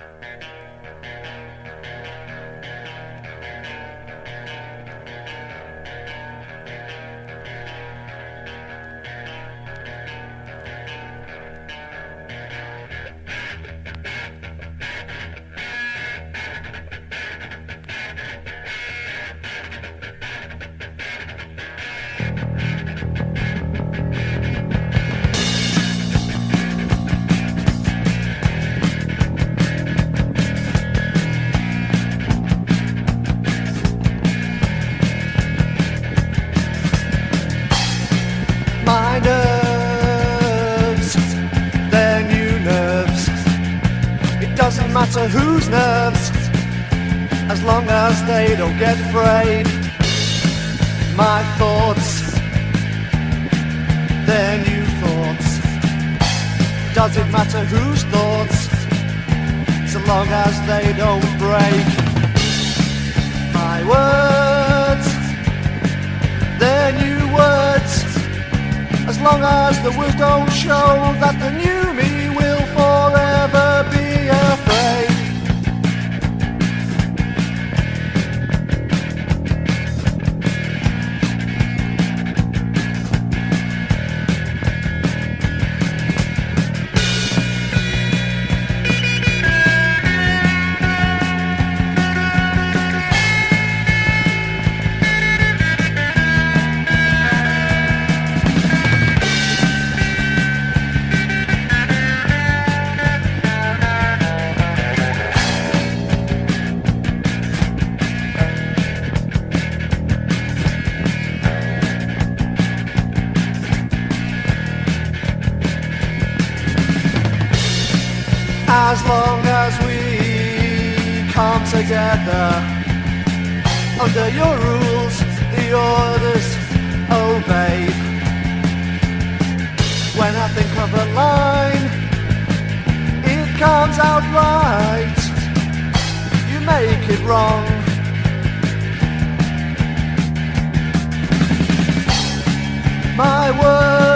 My don't get frayed. My thoughts, they're new thoughts. Does it matter whose thoughts, so long as they don't break? My words, they're new words. As long as the words don't show that the new me together under your rules, the orders obeyed. When I think of a line, it comes out right. You make it wrong. My words,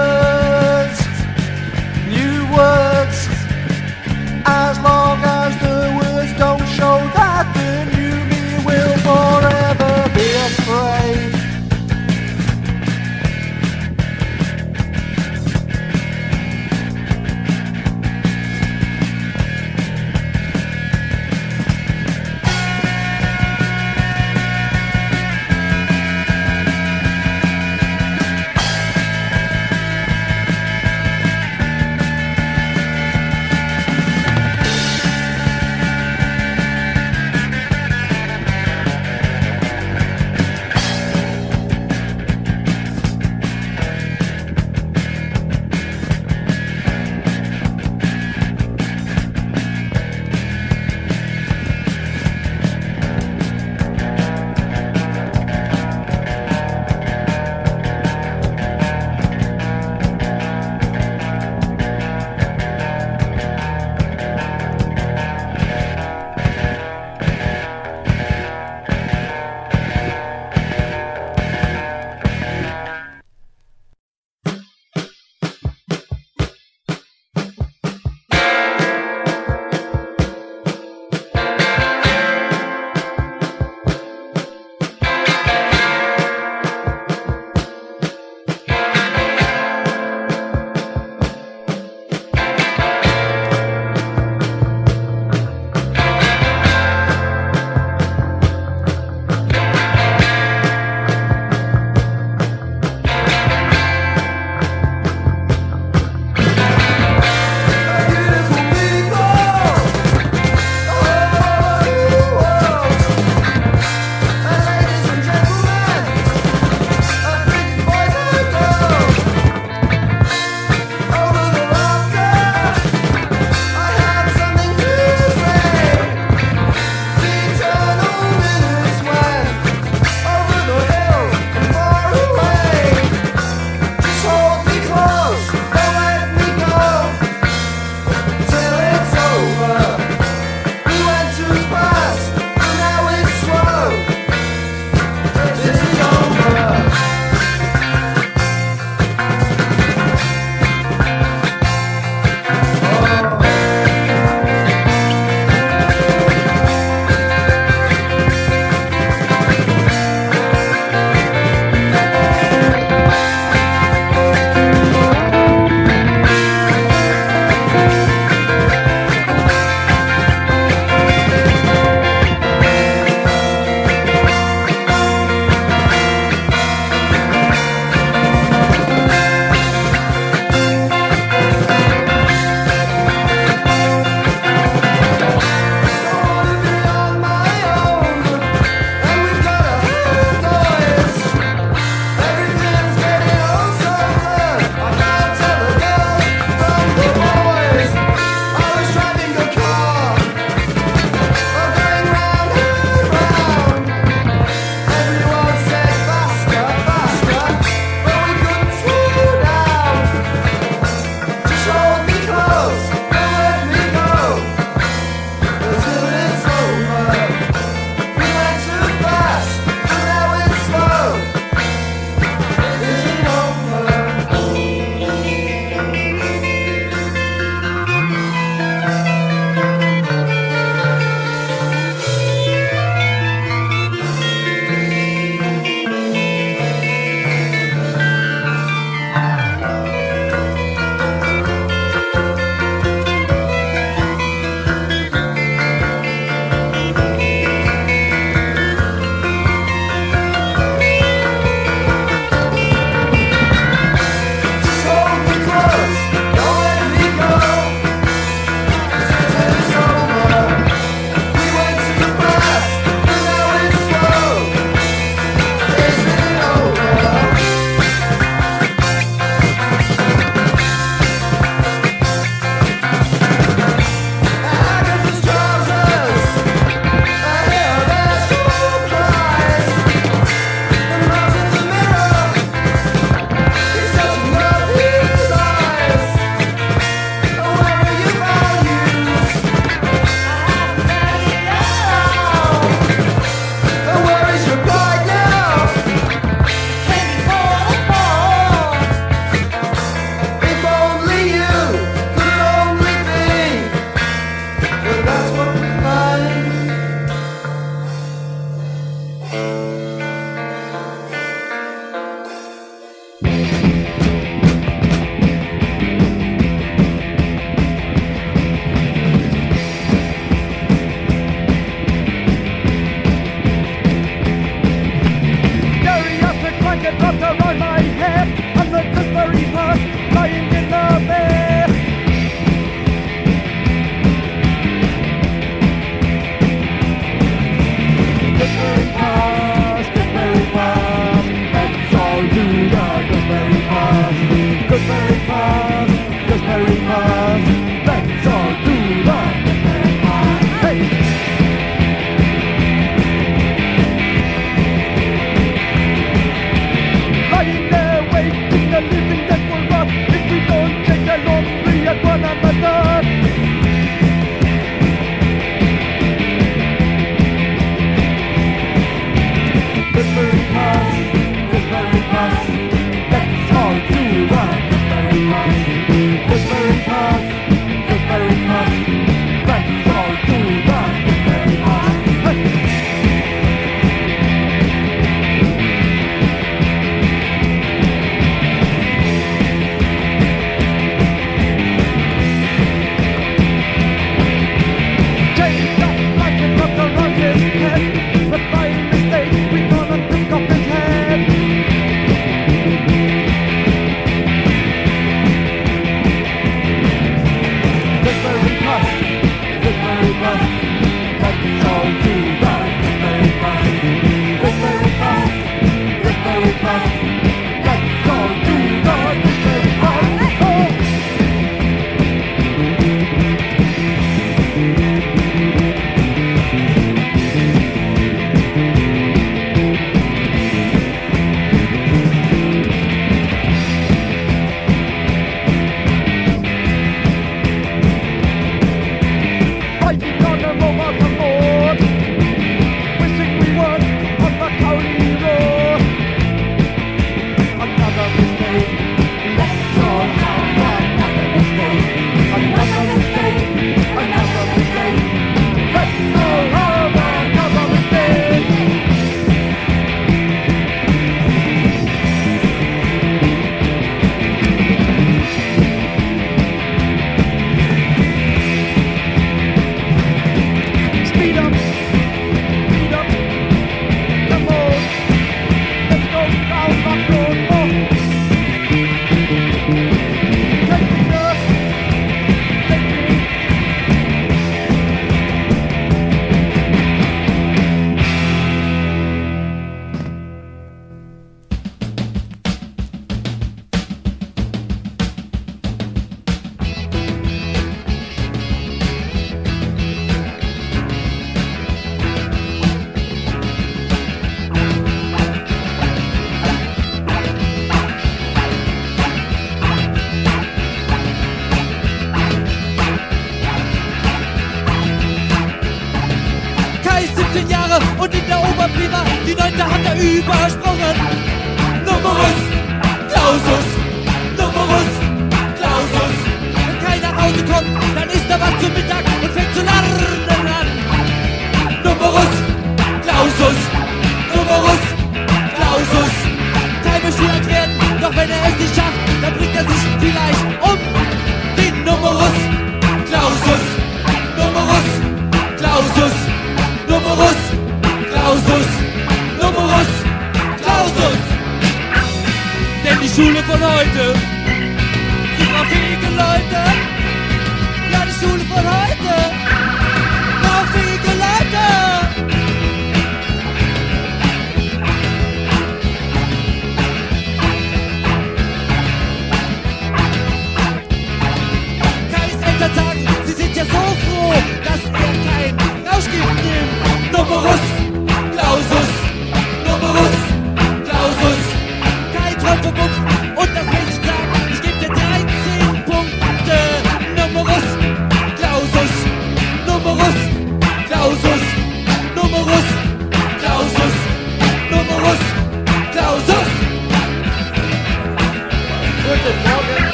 Because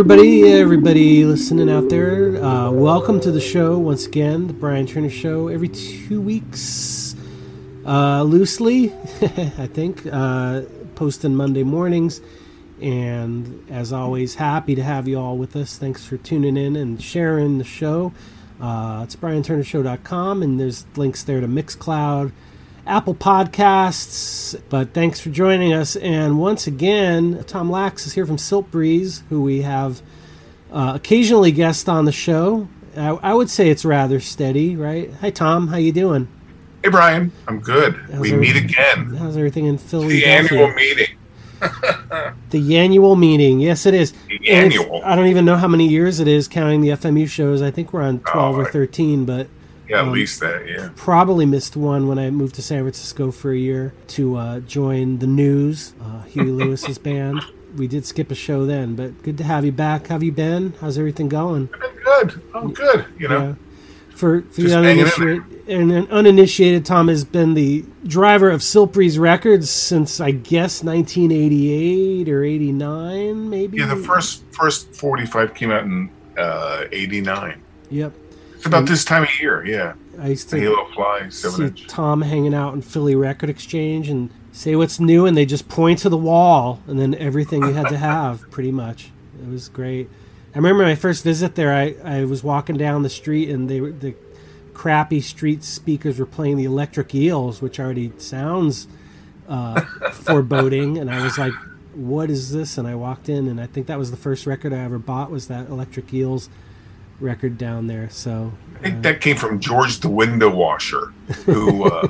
everybody, everybody listening out there. Uh, welcome to the show once again, the Brian Turner Show. Every two weeks, uh, loosely, I think, uh, posting Monday mornings. And as always, happy to have you all with us. Thanks for tuning in and sharing the show. Uh, it's BrianTurnerShow.com, and there's links there to Mixcloud Apple Podcasts. But thanks for joining us. And once again, Tom Lax is here from Siltbreeze, who we have uh, occasionally guest on the show. I, I, would say it's rather steady, right? Hi, Tom. How you doing? Hey, Brian. I'm good. How's we meet again. How's everything in Philly? The annual meeting. the annual meeting. Yes, it is. The annual. I don't even know how many years it is counting the FMU shows. I think we're on 12 oh, or 13, but yeah, at um, least that. Yeah. Probably missed one when I moved to San Francisco for a year to uh, join the News, uh, Huey Lewis's band. We did skip a show then, but good to have you back. How have you been? How's everything going? good. Oh, good. You know. Yeah. For, for the uninitiated, and uninitiated, Tom has been the driver of Siltbreeze Records since I guess 1988 or 89, maybe. Yeah, the first first 45 came out in uh, 89. Yep. It's about this time of year, yeah. I used to Halo Fly, see inch. Tom hanging out in Philly Record Exchange and say what's new, and they just point to the wall, and then everything you had to have, pretty much. It was great. I remember my first visit there. I, I was walking down the street, and they were the crappy street speakers were playing the Electric Eels, which already sounds uh, foreboding. And I was like, "What is this?" And I walked in, and I think that was the first record I ever bought was that Electric Eels record down there. So I think uh, that came from George the Window Washer, who uh,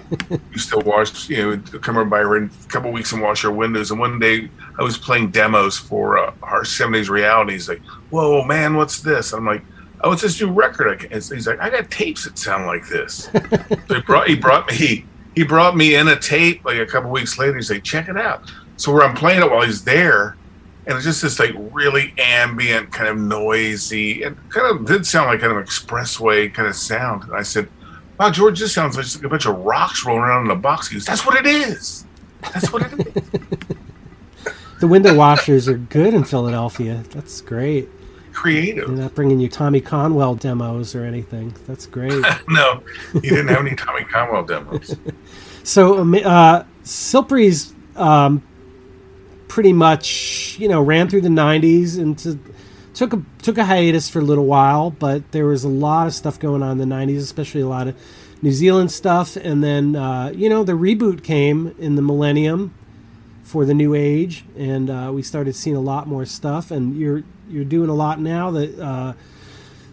used to wash, you know, come over by a couple weeks and wash our windows. And one day I was playing demos for uh, our seven days reality. He's like, "Whoa, man, what's this?" I'm like. Oh, it's this new record. He's like, I got tapes that sound like this. so he brought, he brought me, he brought me in a tape like a couple weeks later. He's like, check it out. So where I'm playing it while he's there, and it's just this like really ambient, kind of noisy, and kind of did sound like kind of expressway kind of sound. And I said, "Wow, George, this sounds like a bunch of rocks rolling around in a box." He goes, "That's what it is. That's what it is." the window washers are good in Philadelphia. That's great. Creative. They're not bringing you Tommy Conwell demos or anything. That's great. no, you didn't have any Tommy Conwell demos. so, uh, um, pretty much you know ran through the 90s and to, took a took a hiatus for a little while but there was a lot of stuff going on in the 90s especially a lot of new zealand stuff. And then uh, you know the reboot came in the millennium for the new age and uh, we started seeing a lot more stuff. And you're you're doing a lot now that uh,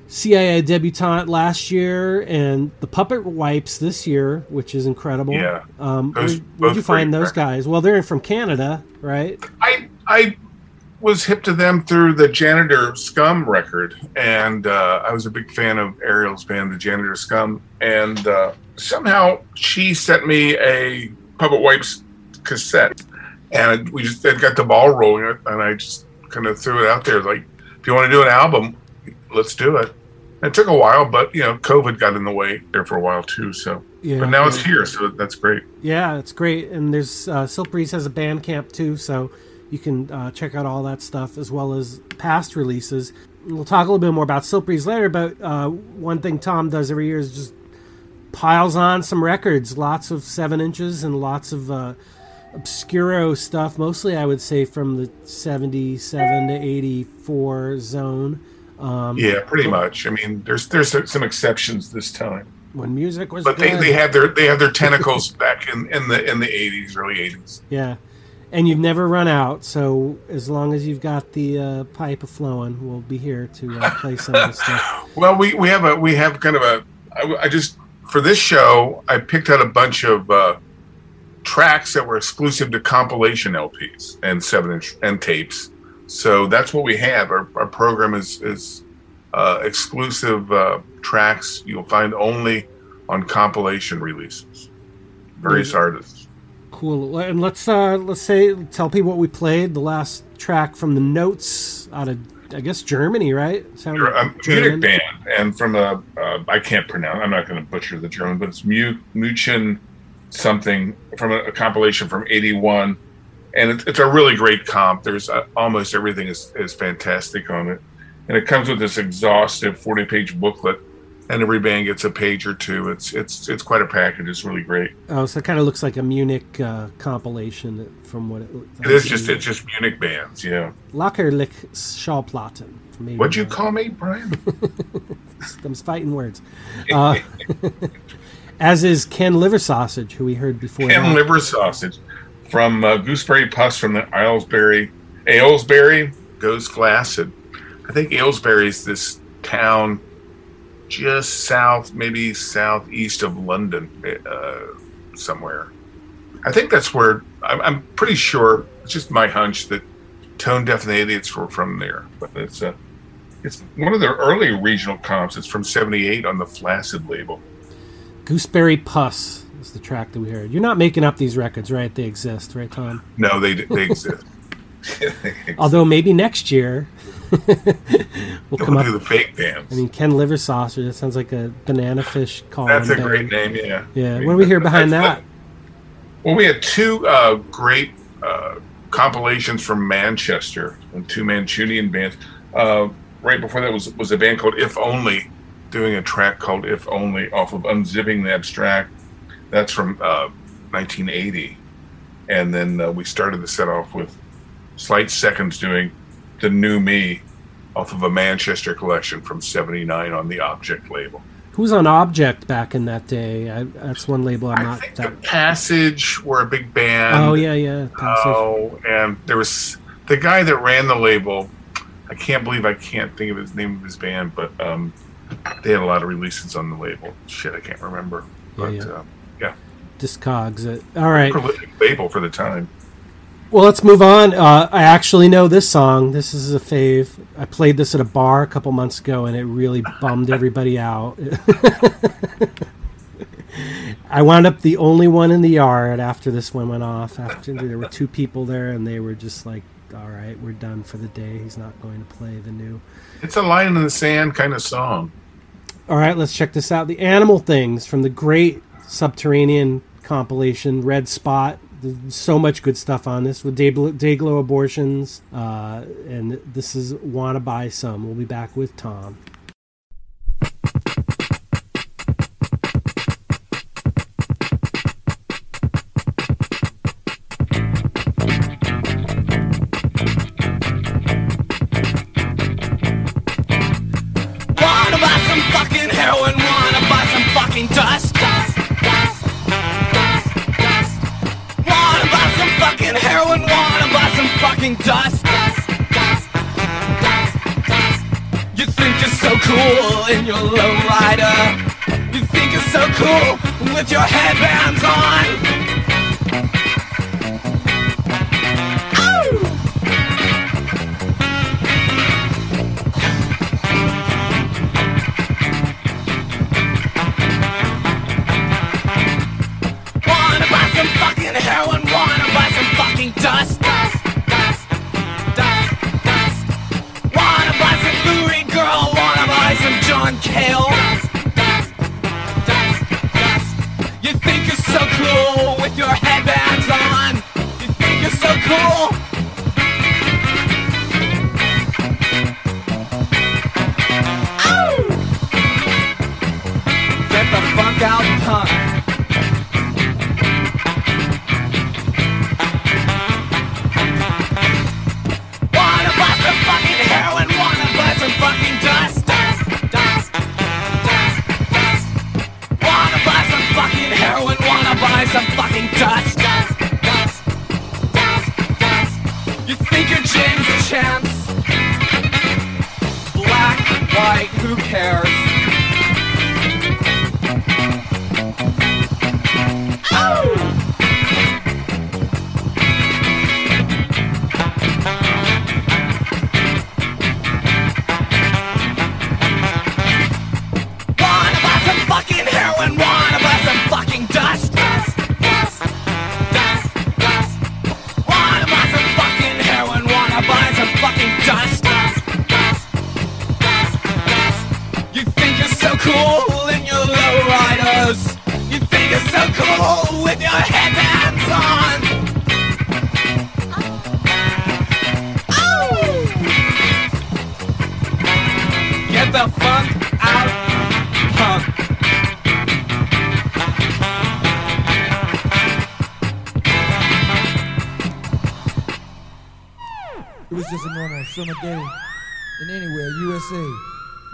CIA debutante last year and the Puppet Wipes this year, which is incredible. Yeah. Um, those, where, would you find those guys? Well, they're from Canada, right? I I was hip to them through the Janitor Scum record, and uh, I was a big fan of Ariel's band, the Janitor Scum, and uh, somehow she sent me a Puppet Wipes cassette, and we just got the ball rolling, and I just kind of threw it out there like, if you want to do an album, let's do it. It took a while, but you know, COVID got in the way there for a while too. So, yeah, but now yeah. it's here, so that's great. Yeah, it's great. And there's uh, Siltbreeze has a Bandcamp too, so you can uh, check out all that stuff as well as past releases. We'll talk a little bit more about Siltbreeze later, but uh, one thing Tom does every year is just piles on some records, lots of seven inches and lots of uh, obscuro stuff. Mostly, I would say from the '77 to '84 zone. Um, yeah, pretty much. I mean, there's there's some exceptions this time. When music was, but good. they, they had their they had their tentacles back in, in the in the eighties, early eighties. Yeah, and you've never run out. So as long as you've got the uh, pipe flowing, we'll be here to uh, play some of the stuff. Well, we we have a we have kind of a I, I just for this show I picked out a bunch of uh, tracks that were exclusive to compilation LPs and seven inch and tapes so that's what we have. Our, our program is is uh, exclusive uh, tracks you'll find only on compilation releases. Various artists. Cool. And let's uh let's say tell people what we played. The last track from the notes out of I guess Germany, right? Sound a German? Munich band, and from a uh, I can't pronounce. I'm not going to butcher the German, but it's Mu- Muchen something from a, a compilation from '81, and it, it's a really great comp. There's uh, almost everything is is fantastic on it, and it comes with this exhaustive 40 page booklet, and every band gets a page or two. It's it's it's quite a package. It's really great. Oh, so it kind of looks like a Munich uh, compilation from what it looks. It is just it's just Munich bands. Yeah. Lacherlich Schallplatten. What'd you 81. call me, Brian? I'm fighting words. Uh, as is Ken Liversausage, who we heard before. Ken that. liver sausage from uh, gooseberry pus from the Aylesbury. Aylesbury goes flaccid. I think Aylesbury is this town just south, maybe southeast of London, uh, somewhere. I think that's where I'm, I'm pretty sure. It's just my hunch that Tone Deaf and the Idiots were from there, but it's a. It's one of their early regional comps. It's from '78 on the Flaccid label. Gooseberry Pus is the track that we heard. You're not making up these records, right? They exist, right, Tom? No, they they exist. Although maybe next year we'll come We'll up. do the fake bands. I mean, Ken Liversausage. That sounds like a banana fish call. That's a great name, yeah. Yeah. I mean, What do we hear behind that? Well, we had two uh, great uh, compilations from Manchester and two Mancunian bands. Uh, right before that was was a band called If Only, doing a track called If Only off of Unzipping the Abstract. That's from uh, 1980, and then uh, we started the set off with Slight Seconds doing the New Me off of a Manchester collection from '79 on the Object label. Who was on Object back in that day? I, that's one label I'm I not. think That, Passage were a big band. oh yeah, yeah. Passage. Oh, and there was the guy that ran the label. I can't believe I can't think of his name of his band, but um, they had a lot of releases on the label. Shit, I can't remember. But yeah. uh, yeah, Discogs. It. All right. prolific label for the time. Well, let's move on. Uh, I actually know this song. This is a fave. I played this at a bar a couple months ago, and it really bummed everybody out. I wound up the only one in the yard after this one went off. After there were two people there, and they were just like, "All right, we're done for the day. He's not going to play the new." It's a line in the sand kind of song. All right, let's check this out. The Animal Things from the great Subterranean compilation, Red Spot. There's so much good stuff on this with Dayglo, Abortions. Uh, and this is Wanna Buy Some. We'll be back with Tom. You're so cool in your lowrider. You think you're so cool with your headbands on.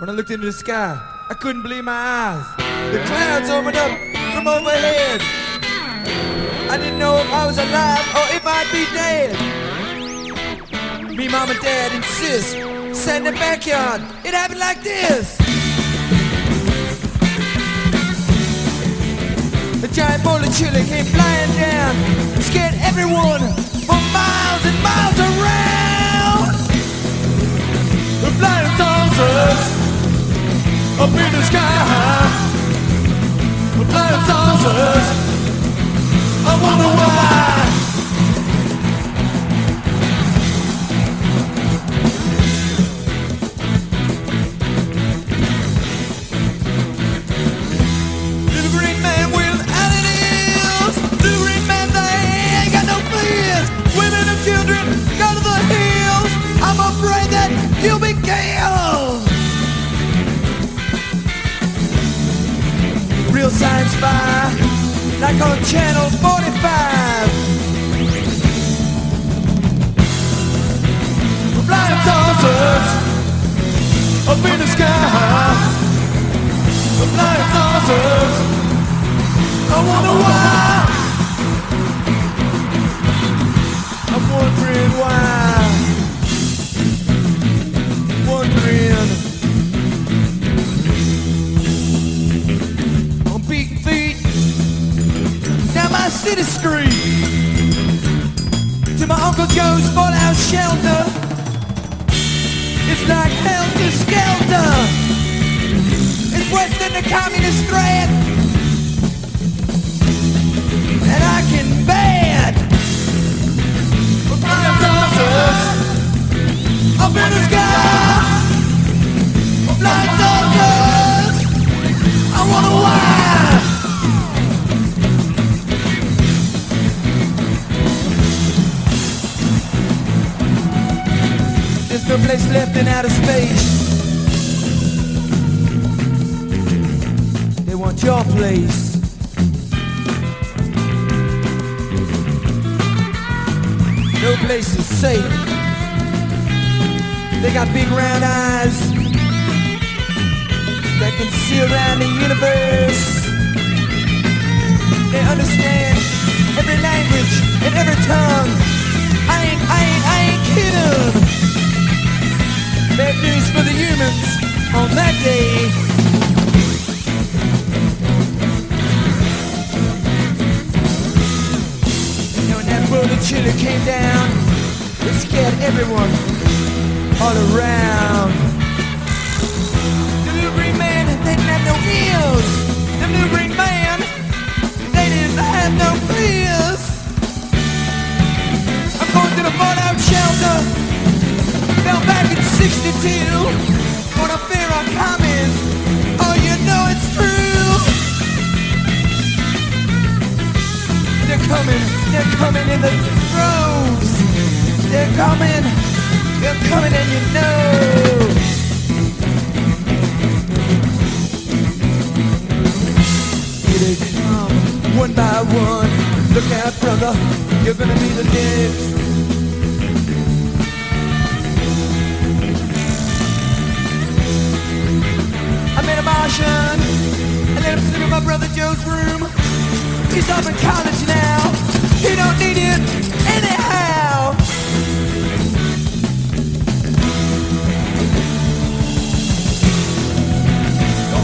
When I looked into the sky, I couldn't believe my eyes. The clouds opened up from overhead. I didn't know if I was alive or if I'd be dead. Me, mom, and dad, and sis sat in the backyard. It happened like this. A giant bowl of chili came flying down, scared everyone for miles and miles around. The flying saucers up in the sky. The flying saucers. I wonder why. Like on channel 45. Flying saucers up in the sky. The flying saucers. I wonder why. I'm wondering why. City street to my Uncle Joe's fallout shelter. It's like helter skelter. It's worse than the communist threat. And I can bad. But saucers up in the sky. Flying saucers. I wonder why. No place left in outer space. They want your place. No place is safe. They got big round eyes that can see around the universe. They understand every language and every tongue. I ain't, I ain't, I ain't kidding. Bad news for the humans on that day. And when that of chili came down, it scared everyone all around. The little green man, didn't have no ears. The little green man, they didn't have no fears. I'm going to the fallout shelter. Back in 62 for the fear of coming. Oh, you know it's true. They're coming, they're coming in the. They're coming, they're coming, and you know. Here they come, one by one. Look out, brother, you're gonna be the next. Met a Martian. I let him sleep in my brother Joe's room. He's up in college now. He don't need it anyhow.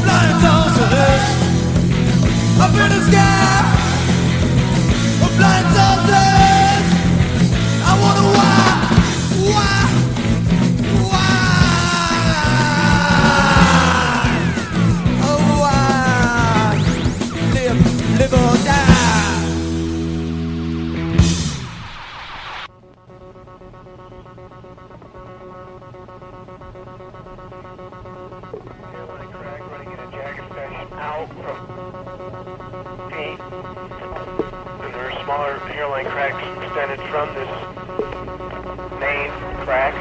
Flying saucers up in the sky. From this main crack.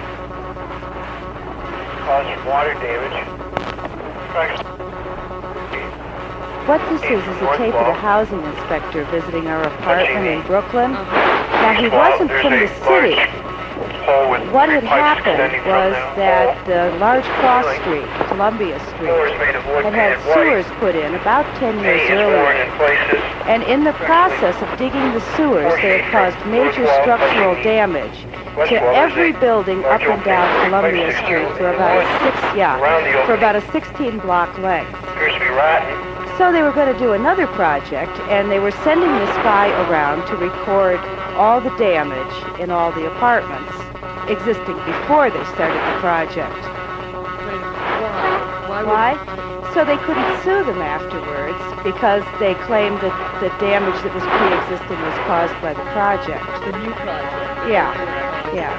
Caused water damage. What this is is a tape of the housing inspector visiting our apartment in Brooklyn. Now he wasn't from the city. large hole with What had happened was that the large cross street, Columbia Street, had had sewers put in about 10 years earlier. And in the process of digging the sewers, they had caused major structural damage to every building up and down Columbia Street for about a six, yeah, for about a 16 block length. Appears to be rotten. So they were going to do another project, and they were sending this guy around to record all the damage in all the apartments existing before they started the project. Why? Why? Why? So they couldn't sue them afterwards because they claimed that the damage that was pre-existing was caused by the project. The new project? Yeah, yeah.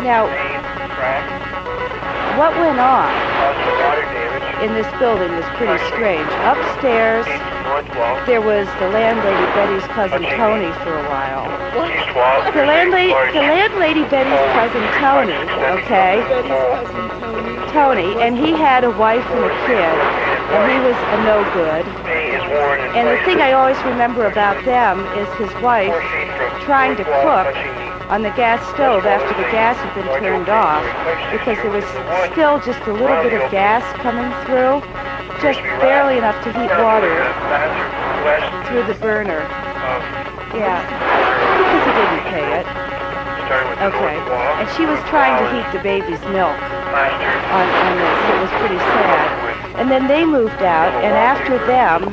Now, what went on Caused water damage. in this building was pretty strange. Upstairs, East north wall. There was the landlady Betty's cousin Tony for a while. Wall. The landlady, the landlady Betty's cousin Tony, okay, Betty's cousin Tony. Tony, and he had a wife and a kid, and he was a no good. A is worn in And the thing I always remember about them is his wife Four feet from trying to cook on the gas stove after the gas had been turned off because there was still just a little bit of gas coming through, just barely enough to heat water through the burner. Yeah, because he didn't pay it. Okay. And she was trying to heat the baby's milk on, on this. It was pretty sad. And then they moved out, and after them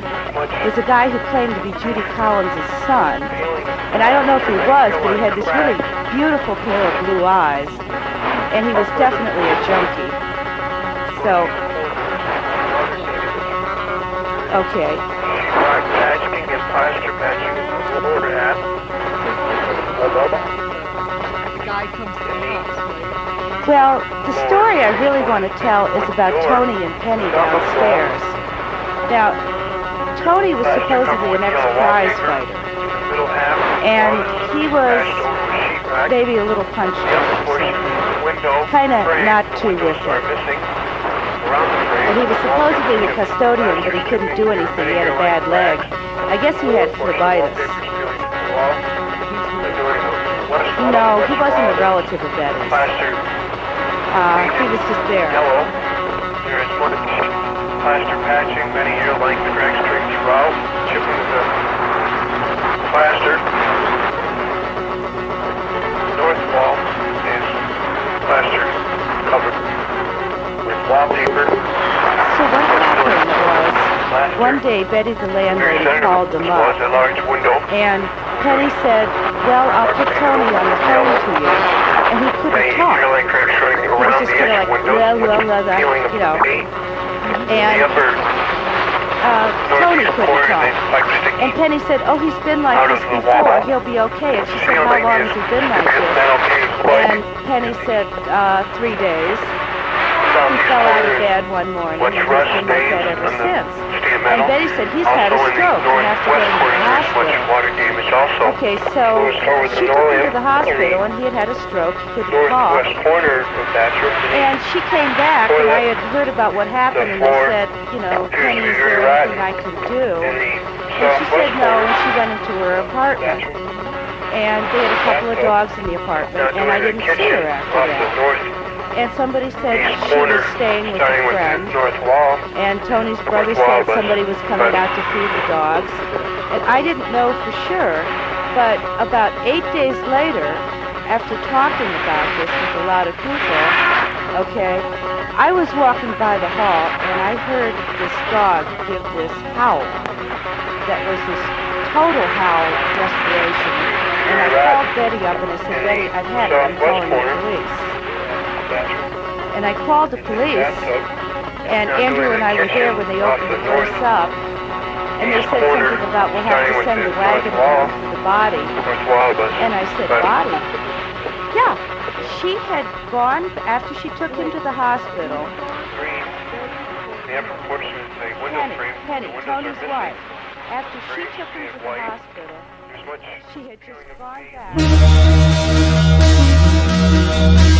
was a guy who claimed to be Judy Collins' son. And I don't know if he was, but he had this really beautiful pair of blue eyes. And he was definitely a junkie. So, okay. Well, the story I really want to tell is about Tony and Penny downstairs. Now, Tony was supposedly an ex-prize fighter. And he was maybe a little punchy, something. of not too with it. And he was supposedly the custodian, but he couldn't do anything. He had a bad leg. I guess he had phlebitis. No, he wasn't a relative of that. Uh, he was just there. yellow. There is one plaster patching, many year length crack streak throughout, chipping the plaster. North wall is plaster covered with wallpaper. So what happened was, Plaster. one day Betty the landlady called them was up, a large window. and Penny said, well, I'll put Tony on the phone to you. And he couldn't talk. year length crack showing was just kinda like, window. blah, blah, with blah, blah, peeling of you know. And upper uh, Tony couldn't corner, talk. they pipe sticking And Penny said, oh, he's been like this before. He'll be okay. And she said, how long has he been like this? been okay quite And Penny said, uh, three days. He fell out of bed one morning and he's been like that ever since. And. Betty said he's had a stroke. You have to go to the corner, there's much hospital. water damage also. Okay, so Goes toward the she took him to the hospital and he had had a stroke. He couldn't talk. Northwest corner of that room. And she came back and I had heard about what happened and they said, you know, Penny, is there anything I can do? And she said no and she went into her apartment. And they had a couple of dogs in the apartment and I didn't see her after that. And somebody said she corner, was staying with a friend. the north wall. And Tony's brother said somebody was coming out to feed the dogs. And I didn't know for sure, but about eight days later, after talking about this with a lot of people, okay, I was walking by the hall and I heard this dog give this howl that was this total howl of desperation. And I called Betty up and I said, Betty, I've had it. I'm calling the police. And I called the police and Andrew and I were there when they opened the place up. And they said something about we'll have to send the wagon down for the body. And I said, body? Yeah. She had gone, after she took him to the hospital, Penny. Penny, Tony's wife, after she took him to the hospital, She had just gone back.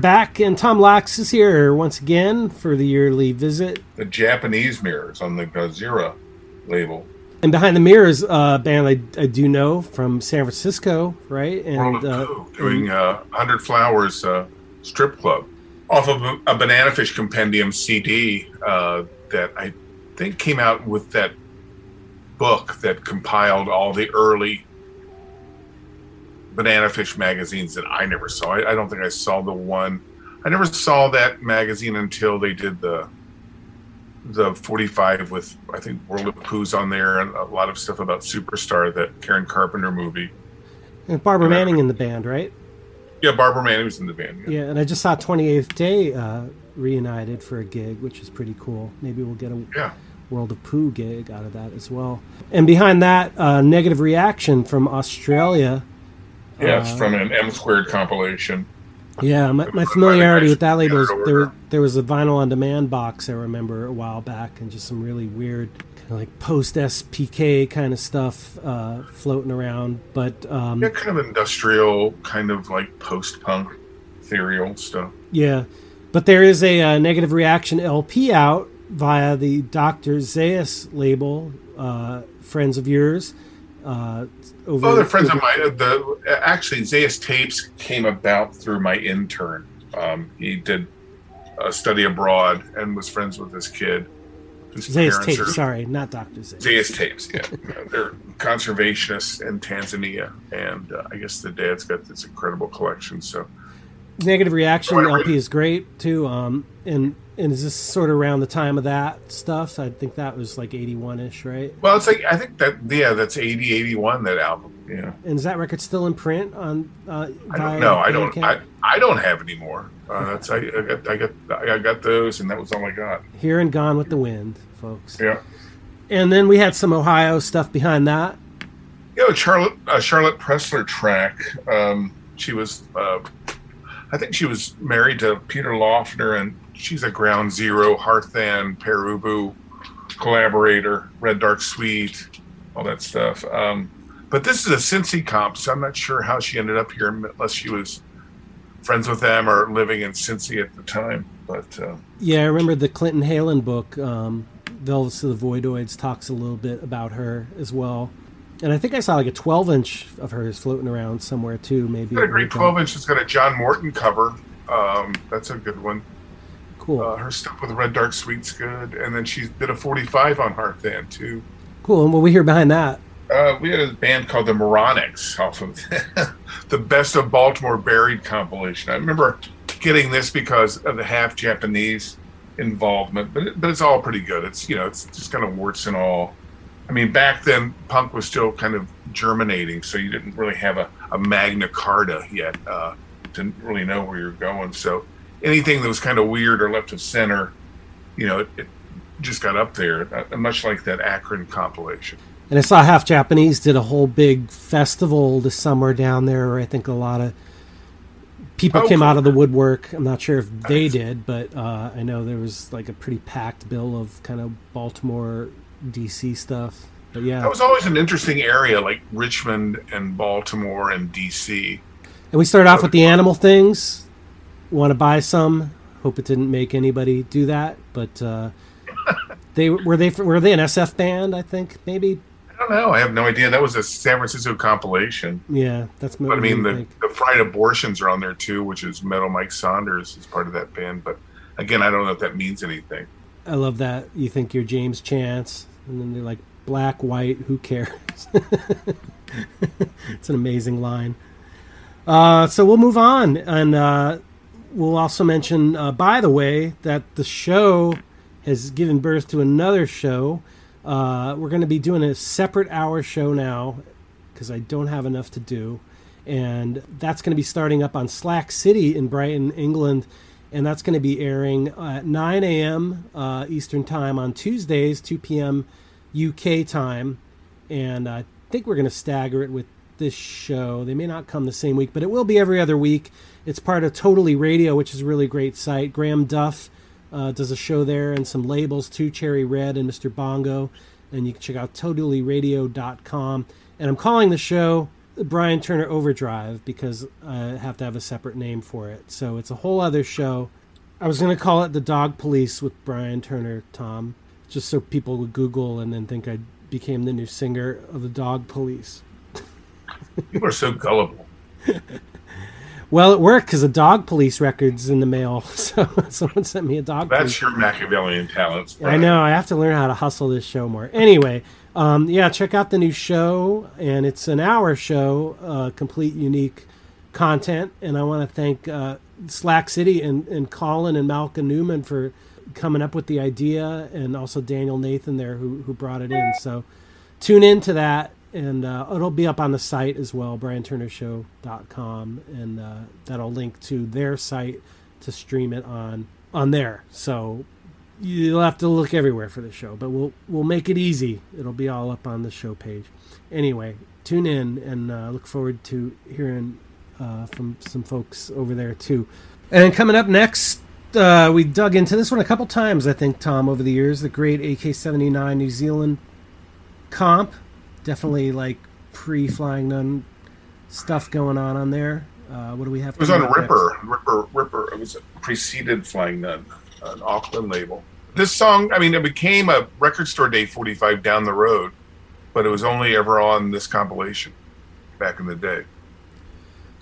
Back, and Tom Lax is here once again for the yearly visit. The Japanese mirrors on the Gazira label. And behind the mirrors, uh, band I, I do know from San Francisco, right? World And of uh, doing uh, 100 Flowers uh, strip club off of a, a Bananafish Compendium CD uh, that I think came out with that book that compiled all the early Bananafish magazines that I never saw. I, I don't think I saw the one. I never saw that magazine until they did the the 45 with I think World of Pooh's on there and a lot of stuff about Superstar that Karen Carpenter movie. and Barbara Manning in the band, right? Yeah, Barbara Manning was in the band. Yeah, and I just saw 28th Day uh, reunited for a gig, which is pretty cool. Maybe we'll get a Yeah. World of Pooh gig out of that as well. And behind that, uh, Negative Reaction from Australia. Yeah, it's Uh, from an M squared compilation. Yeah, my, my familiarity with that label is there. There was a vinyl on demand box I remember a while back, and just some really weird, kind of like post SPK kind of stuff uh, floating around. But um, Yeah, kind of industrial, kind of like post punk, ethereal stuff. Yeah, but there is a, uh negative reaction LP out via the Dr. Zayas label, uh, friends of yours. Uh, over Other friends of mine, the actually Zayas tapes came about through my intern. Um, he did a study abroad and was friends with this kid. Zayas parents tape. are- Sorry, not Dr. Zayas. Zayas tapes, yeah. They're conservationists in Tanzania, and uh, I guess the dad's got this incredible collection. So Negative reaction LP is great too. Um, and and is this sort of around the time of that stuff? So I think that was like eighty one ish, right? Well, it's like I think that yeah, that's 80, 81, that album. Yeah, And is that record still in print on? Uh, I don't know. I don't. I, I don't have any more. Uh, that's I, I got I got I got those, and that was all I got. Here and Gone with the Wind, folks. Yeah. And then we had some Ohio stuff behind that. You know, Charlotte uh, Charlotte Pressler track. Um, she was, uh, I think she was married to Peter Laughner, and she's a Ground Zero, Hearthan, Pere Ubu collaborator, Red Dark Sweet, all that stuff. Um, but this is a Cincy comp, so I'm not sure how she ended up here, unless she was friends with them or living in Cincy at the time. But uh, Yeah, I remember the Clinton Heylin book, um, Velvets of the Voidoids, talks a little bit about her as well. And I think I saw like a 12 inch of hers floating around somewhere too, maybe. a great 12 inch. It's got a John Morton cover. Um, that's a good one. Cool. Uh, her stuff with Red Dark Sweet's good, and then she did a 45 on Hearthan too. Cool. And what we hear behind that? Uh, we had a band called the Moronics off of the Best of Baltimore Buried compilation. I remember getting this because of the half Japanese involvement, but it, but it's all pretty good. It's you know it's just kind of warts and all. I mean, back then punk was still kind of germinating, so you didn't really have a, a Magna Carta yet. Uh, didn't really know where you're going. So anything that was kind of weird or left of center, you know, it, it just got up there, uh, much like that Akron compilation. And I saw Half Japanese did a whole big festival this summer down there. Where I think a lot of people Oh, came cool. out of the woodwork. I'm not sure if they did, but uh, I know there was like a pretty packed bill of kind of Baltimore, DC stuff. But yeah, That was always an interesting area, like Richmond and Baltimore and DC. And we started off with the animal things. Want to buy some? Hope it didn't make anybody do that. But uh, they were they were they an SF band? I think maybe. I don't know. I have no idea. That was a San Francisco compilation. Yeah, that's. But I mean, the, the Fried Abortions are on there too, which is Metal Mike Saunders is part of that band. But again, I don't know if that means anything. I love that. You think you're James Chance, and then they're like black, white. Who cares? it's an amazing line. Uh, so we'll move on, and uh, we'll also mention, uh, by the way, that the show has given birth to another show. Uh, we're going to be doing a separate hour show now because I don't have enough to do, and that's going to be starting up on Slack City in Brighton, England, and that's going to be airing at 9 a.m. Uh, Eastern Time on Tuesdays, 2 p.m. UK time, and I think we're going to stagger it with this show. They may not come the same week, but it will be every other week. It's part of Totally Radio, which is a really great site. Graham Duff uh, does a show there and some labels too Cherry Red and Mr. Bongo. And you can check out totallyradio.com. And I'm calling the show Brian Turner Overdrive because I have to have a separate name for it. So it's a whole other show. I was going to call it The Dog Police with Brian Turner, Tom, just so people would Google and then think I became the new singer of the Dog Police. you are so gullible. Well, it worked because the Dog Police record's in the mail. So someone sent me a Dog Police. That's your Machiavellian talents. I know. I have to learn how to hustle this show more. Anyway, um, yeah, check out the new show, and it's an hour show, uh, complete unique content. And I want to thank uh, Slack City and, and Colin and Malcolm Newman for coming up with the idea, and also Daniel Nathan there who who brought it in. So tune in to that, and uh, it'll be up on the site as well, BrianTurnerShow.com, and uh, that'll link to their site to stream it on on there. So you'll have to look everywhere for the show, but we'll we'll make it easy. It'll be all up on the show page. Anyway, tune in and uh, look forward to hearing uh, from some folks over there too. And coming up next, uh, we dug into this one a couple times, I think, Tom, over the years. The great AK-79 New Zealand comp, definitely like pre-flying nun stuff going on on there. Uh, what do we have? It was on Ripper. Ripper. Ripper. It was preceded Flying Nun, an Auckland label. This song, I mean, it became a record store day 45 down the road, but it was only ever on this compilation back in the day.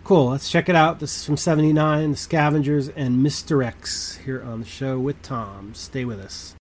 Cool. Let's check it out. This is from 79, The Scavengers, and Mysterex here on the show with Tom. Stay with us.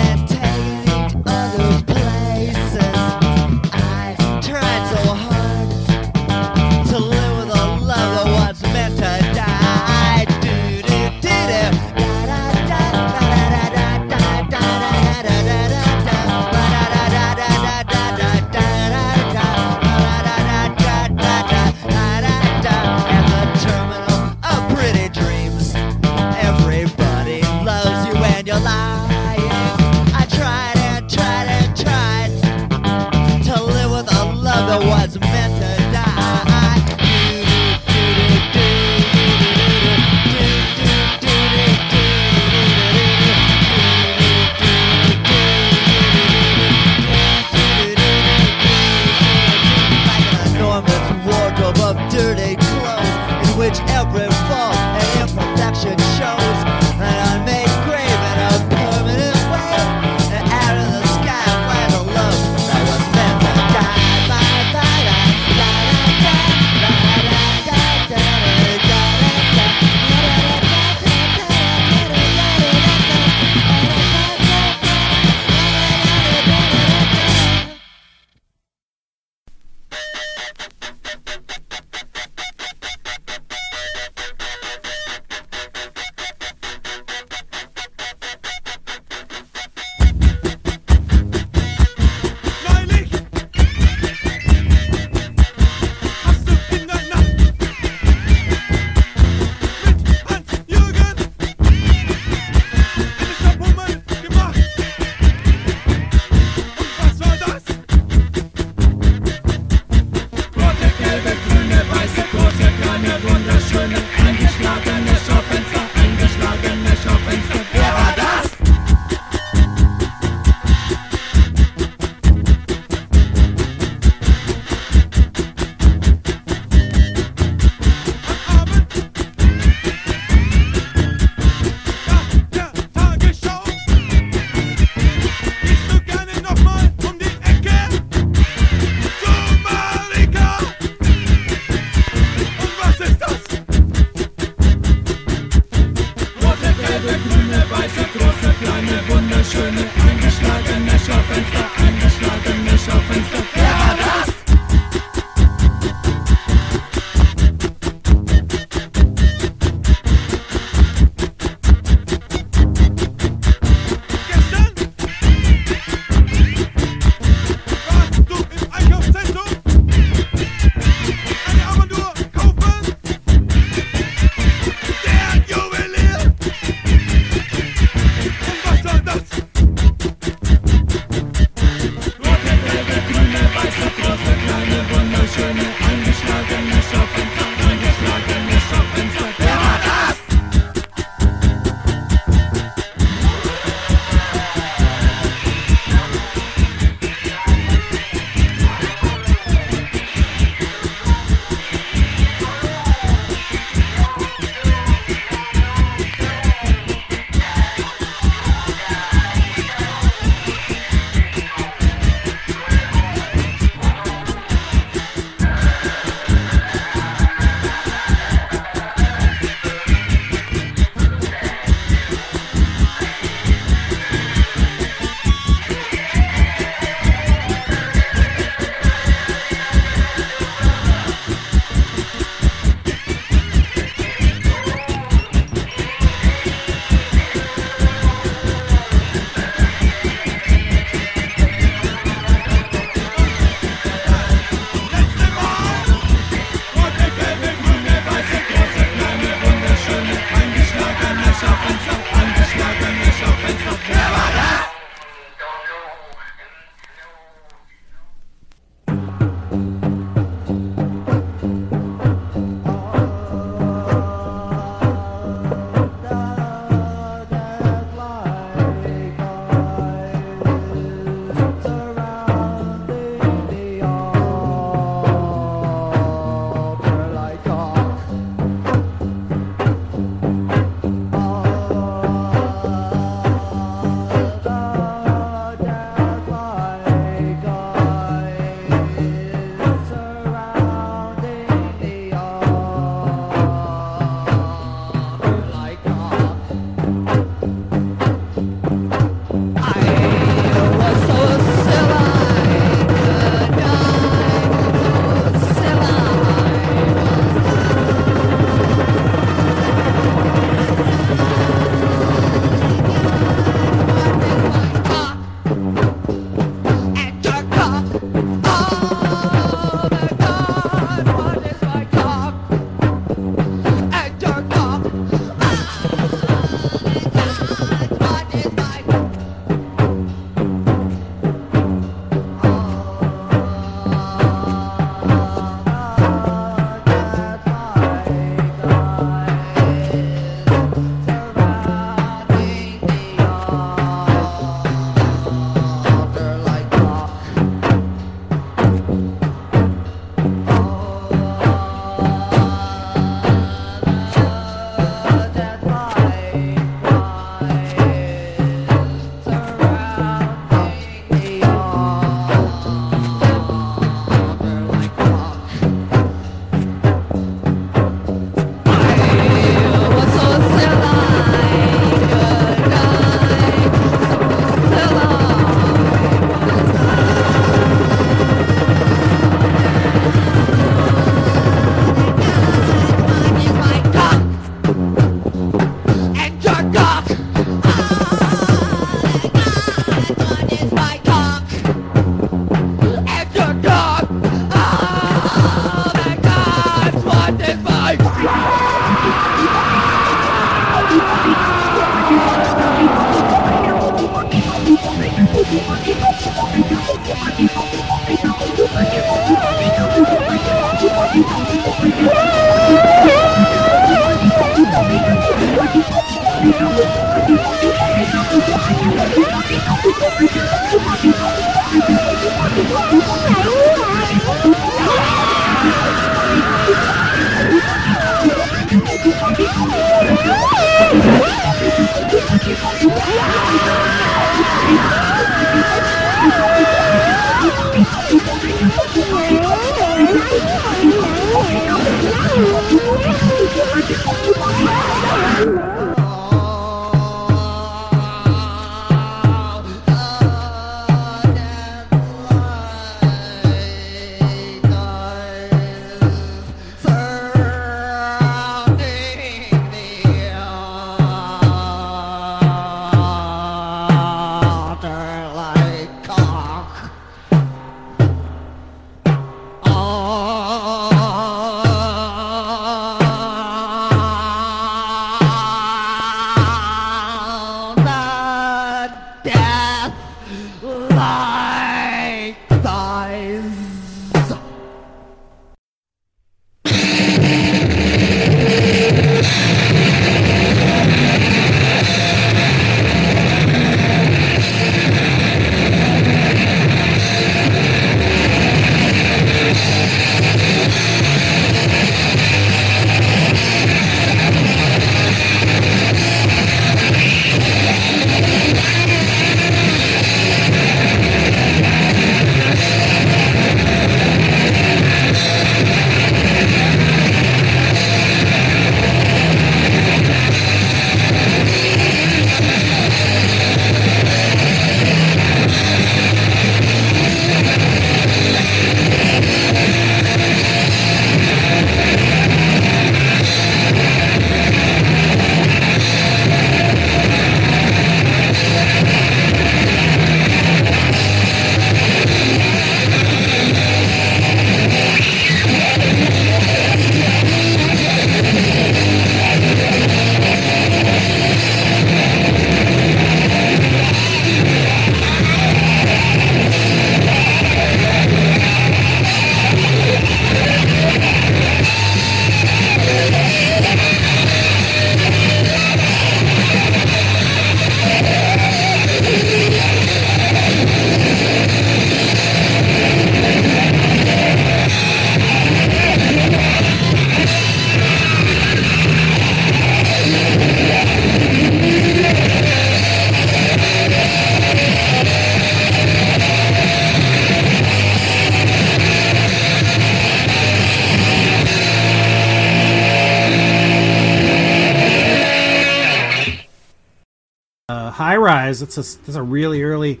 That's a that's a really early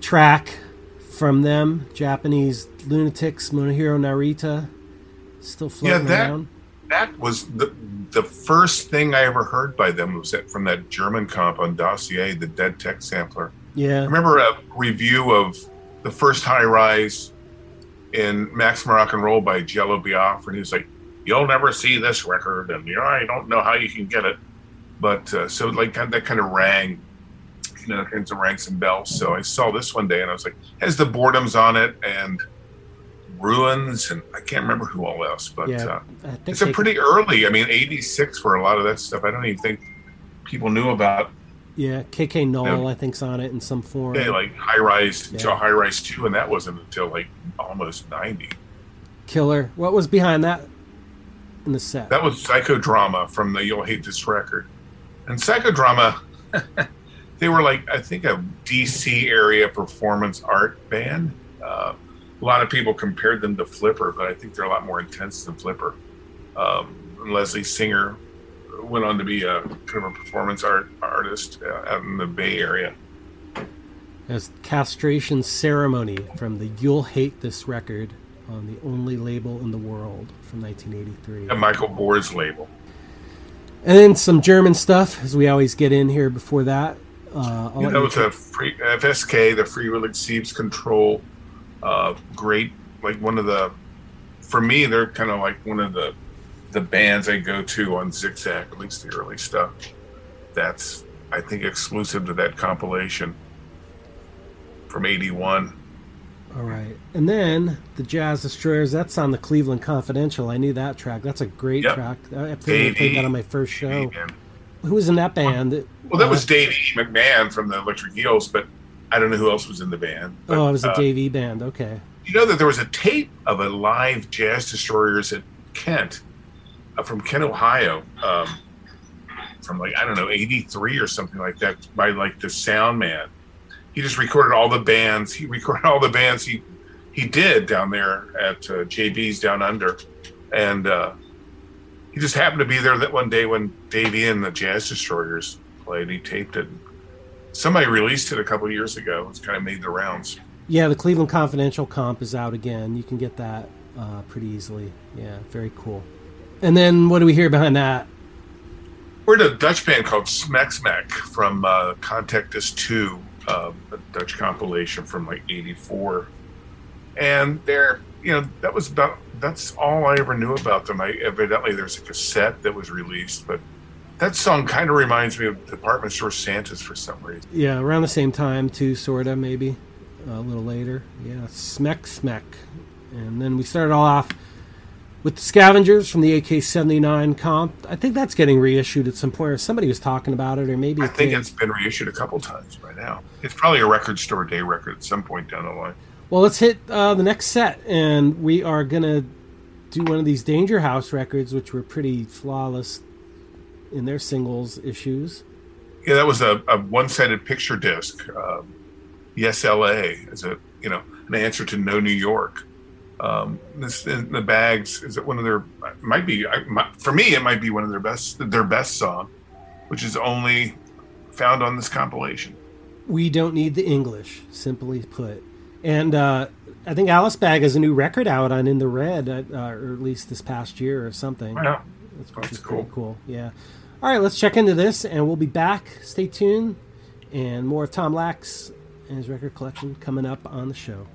track from them. Japanese Lunatics, Munehiro Narita, still Yeah, floating that around. that was the the first thing I ever heard by them was that from that German comp on Dossier, the Dead Tech sampler. Yeah, I Yeah, remember a review of the first high rise in Maximum Rock and Roll by Jello Biafra, and he was like, "You'll never see this record," and you know, I don't know how you can get it, but uh, so like that kind of rang, you know, kind of rang some bells. So I saw this one day, and I was like, "Has the boredoms on it and ruins?" And I can't remember who all else, but yeah. uh, it's a pretty early. I mean, '86 for a lot of that stuff. I don't even think people knew about. yeah. KK Null, Yeah. I think's on it in some form. Yeah, like high rise Yeah. high rise two, and that wasn't until like almost ninety. Killer. What was behind that in the set? That was psychodrama from the You'll Hate This Record. And psychodrama, they were like I think a DC area performance art band. Uh, a lot of people compared them to Flipper, but I think they're a lot more intense than Flipper. Um, Leslie Singer went on to be a kind of a performance art artist uh, out in the Bay Area. As Castration Ceremony from the You'll Hate This record on the only label in the world from 1983. A Michael Bohr's label. And then some German stuff, as we always get in here before that. Uh, I'll Yeah, let that you was a free FSK, the Free Will Exceeds Control. Uh, great, like one of the, for me, they're kind of like one of the, the bands I go to on Zickzack, at least the early stuff. That's, I think, exclusive to that compilation from '81. All right. And then the Jazz Destroyers, that's on the Cleveland Confidential. I knew that track. That's a great Yep. track. I played that on my first show. Who was in that band? well, that Uh, was Dave E. McManus from the Electric Eels, but I don't know who else was in the band. But, Oh, it was a uh, Dave E band. Okay. You know that there was a tape of a live Jazz Destroyers at Kent, uh, from Kent, Ohio, um, from like I don't know '83 or something like that, by like the sound man. He just recorded all the bands. He recorded all the bands he he did down there at uh, JB's Down Under, and uh, he just happened to be there that one day when Davey and the Jazz Destroyers played. He taped it. Somebody released it a couple years ago. It's kind of made the rounds. Yeah, the Cleveland Confidential comp is out again. You can get that uh, pretty easily. Yeah, very cool. And then what do we hear behind that? We're in a Dutch band called Smexmec from uh, Contactdisc 2, uh, a Dutch compilation from like 84. And they're, you know, that was about, that's all I ever knew about them. I evidently there's a cassette that was released, but that song kind of reminds me of Department Store Santas for some reason. Yeah, around the same time too, sorta maybe a little later. Yeah, Smexmec, and then we started all off with the Scavengers from the AK-79 comp. I think that's getting reissued at some point, or somebody was talking about it, or maybe I it think did. it's been reissued a couple times by now. It's probably a record store day record at some point down the line. Well, let's hit uh, the next set, and we are gonna do one of these Danger House records, which were pretty flawless in their singles issues. Yeah, that was a, a one-sided picture disc. Um, yes, L.A. is a you know an answer to No New York. Um, this in the bags is it one of their might be I, my, for me it might be one of their best their best song, which is only found on this compilation. We don't need the English, simply put. And uh, I think Alice Bag has a new record out on In the Red, uh, or at least this past year or something. Wow, That's, That's cool. cool. Yeah. All right, let's check into this, and we'll be back. Stay tuned, and more of Tom Lax and his record collection coming up on the show.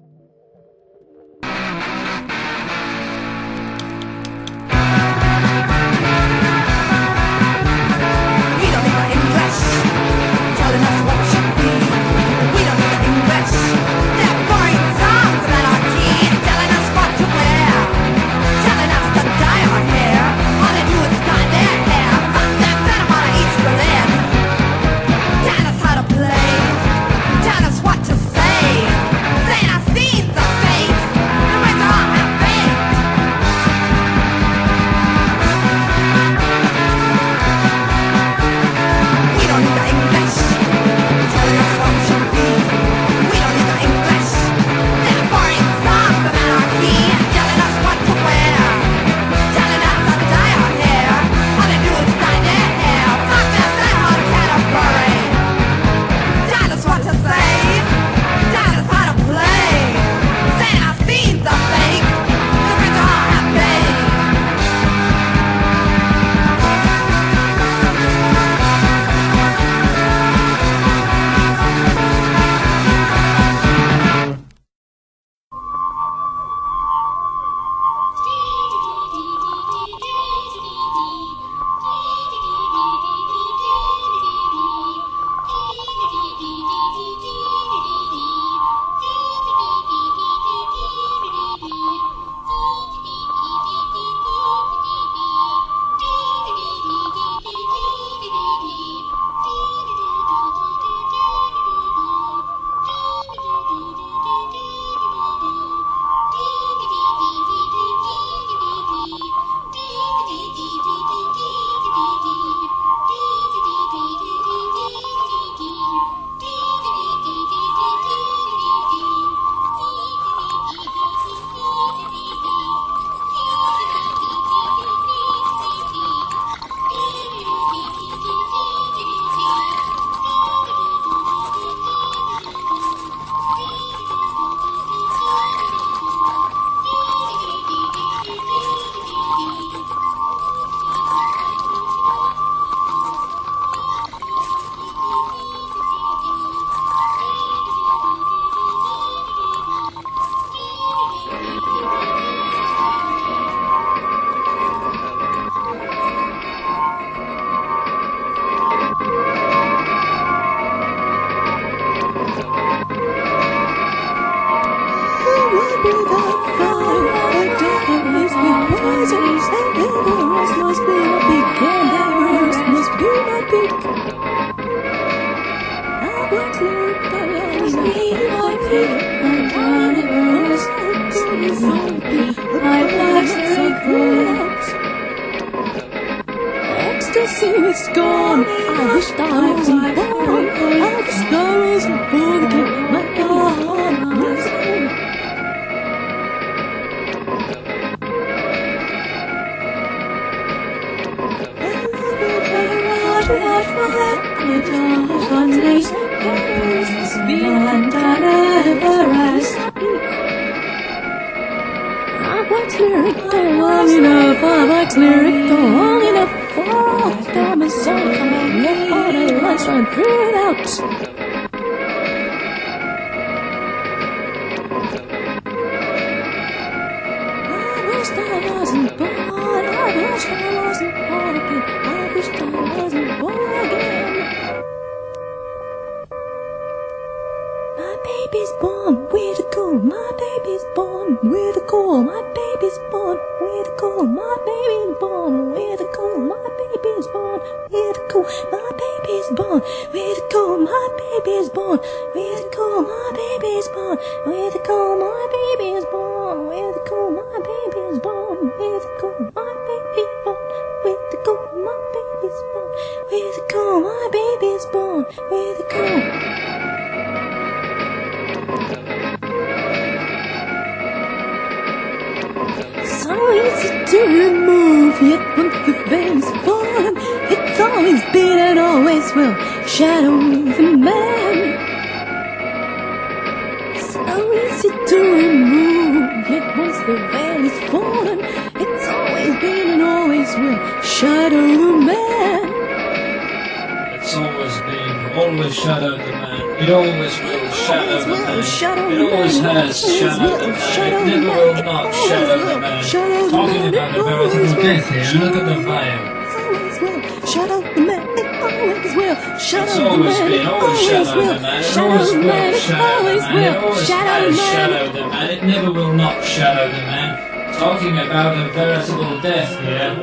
shallow the man, it never will not shallow the man. Talking about a veritable death here.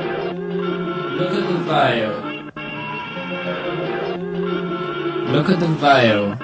Look at the vial. Look at the vial.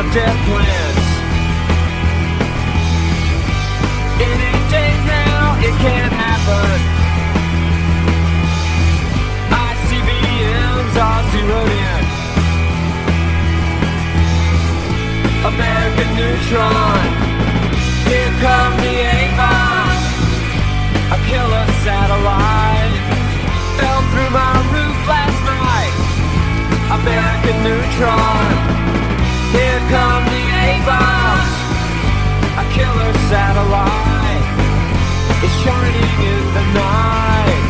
of death plans. Any day now, it can happen. ICBMs are zeroed in. American Neutron. Here come the A-bombs. A killer satellite fell through my roof last night. American Neutron. Here come the A-bombs, a killer satellite It's shining in the night.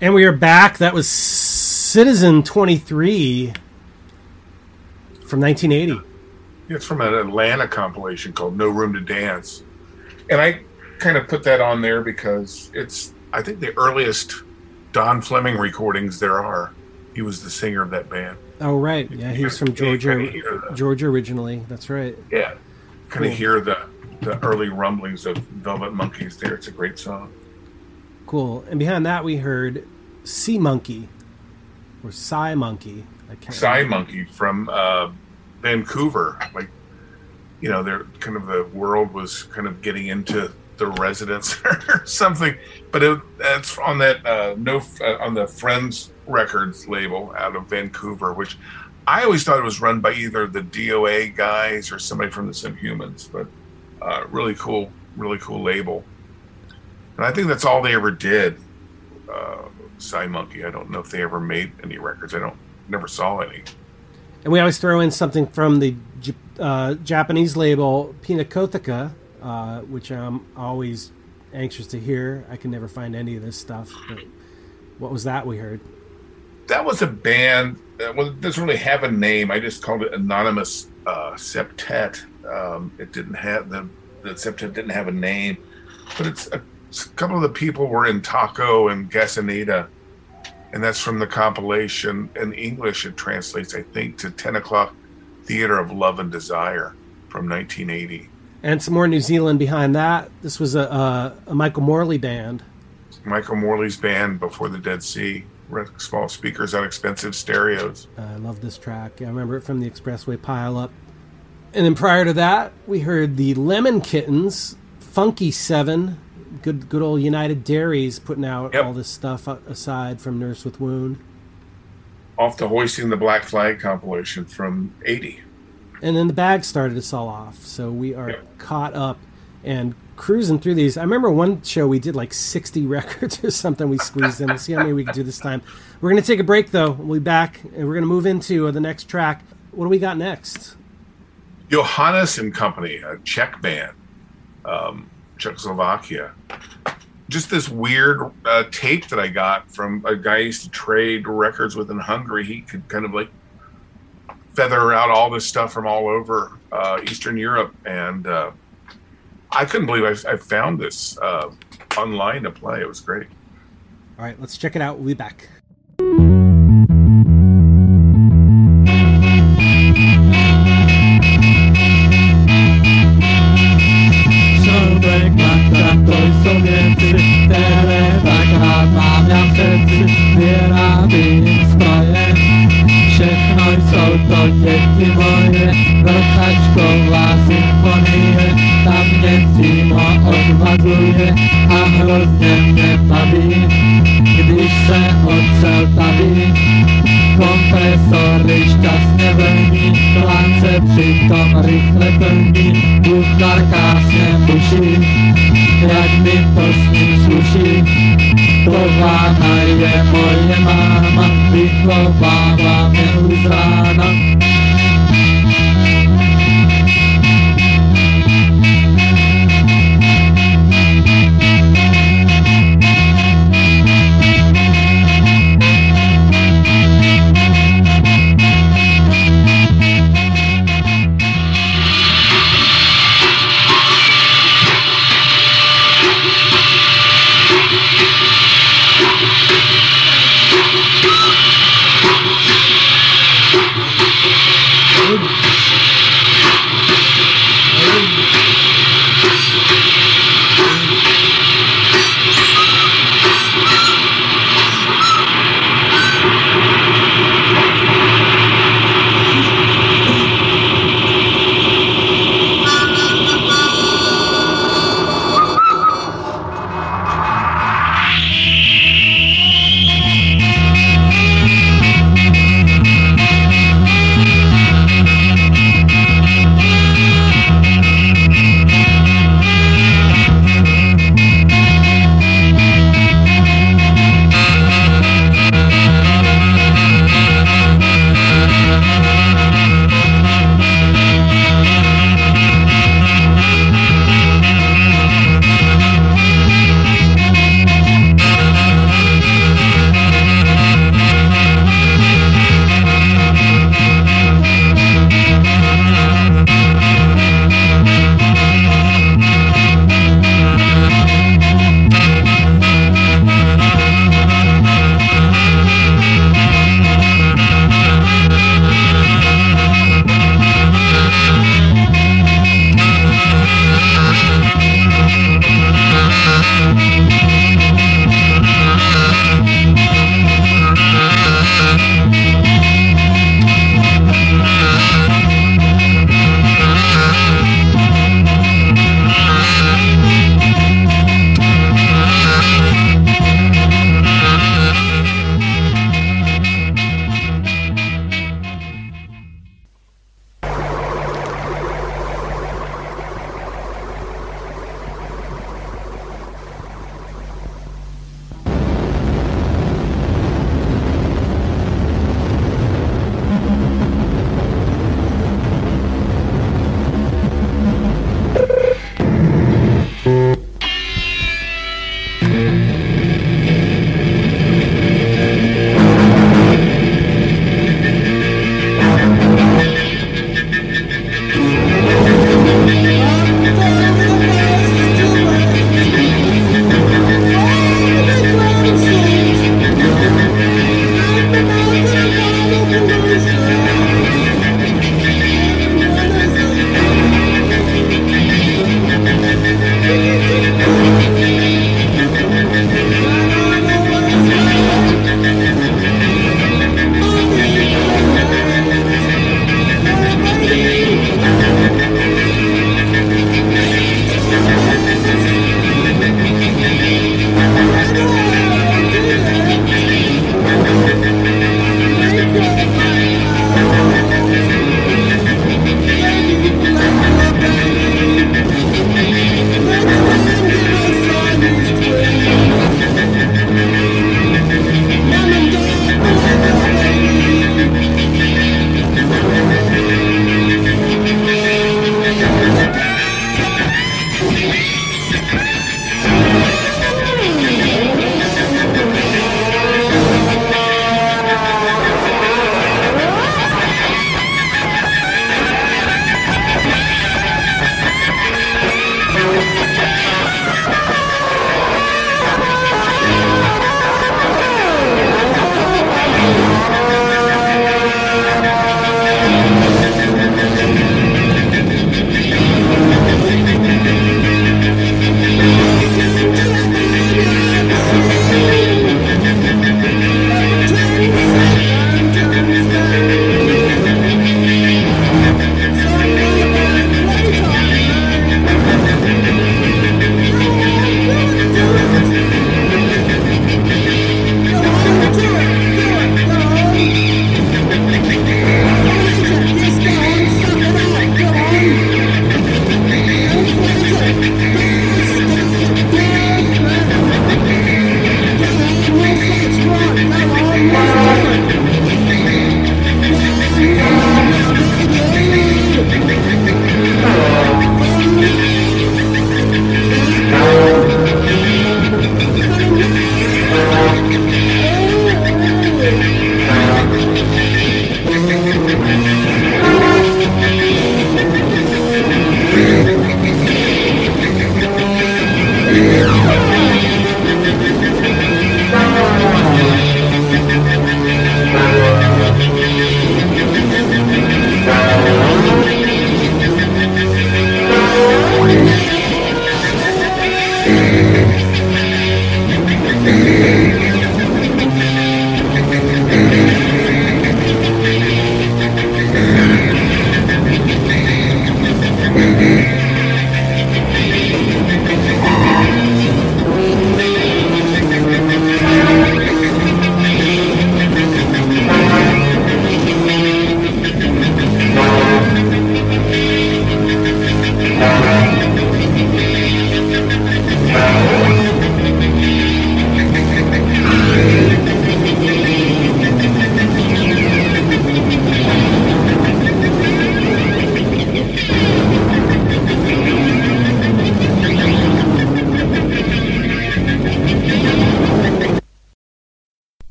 And we are back. That was Citizen 23 from 1980. It's from an Atlanta compilation called No Room to Dance. And I kind of put that on there because it's I think the earliest Don Fleming recordings there are. He was the singer of that band. Oh right, yeah, he's from Georgia. The, Georgia originally. That's right. Yeah, kind cool. of hear the the early rumblings of Velvet Monkeys. There, it's a great song. Cool. And behind that, we heard Sea Monkey or Psy Monkey. Psy Monkey from uh, Vancouver. Like, you know, they're kind of the world was kind of getting into the residents or something. But it, it's on that uh, no uh, on the Friends Records label out of Vancouver, which I always thought it was run by either the DOA guys or somebody from the Subhumans. But uh, really cool, really cool label. And I think that's all they ever did. Uh, Psy Monkey. I don't know if they ever made any records. I don't never saw any. And we always throw in something from the uh, Japanese label Pinakotheca, uh, which I'm always anxious to hear. I can never find any of this stuff. But what was that we heard? That was a band. That well, it doesn't really have a name. I just called it Anonymous uh, Septet. Um, it didn't have the the septet didn't have a name, but it's a, a couple of the people were in Taco and Gaseneta, and that's from the compilation. In English, it translates, I think, to Ten O'clock Theater of Love and Desire from 1980. And some more New Zealand behind that. This was a, a, a Michael Morley band. Michael Morley's band before the Dead C. Wreck small speakers on expensive stereos. I love this track. I remember it from the Xpressway Pile Up. And then prior to that, we heard the Lemon Kittens, Funky Seven, good good old United Dairies putting out Yep. all this stuff aside from Nurse with Wound. Off the Hoisting the Black Flag compilation from 80. And then the bag started to sell off, so we are caught up and cruising through these. I remember one show we did like 60 records or something we squeezed in. We'll see how many we can do this time. We're going to take a break though. We'll be back and we're going to move into uh, the next track. What do we got next? Johannes and Company, a Czech band, um, Czechoslovakia. Just this weird uh, tape that I got from a guy I used to trade records with in Hungary. He could kind of like feather out all this stuff from all over uh, Eastern Europe, and uh, I couldn't believe I, I found this uh, online to play. It was great. All right, let's check it out. We'll be back. Rychle plní Kuchar krásně buší Jak mi to s ním sluší Tována je moje máma Vychovává mě už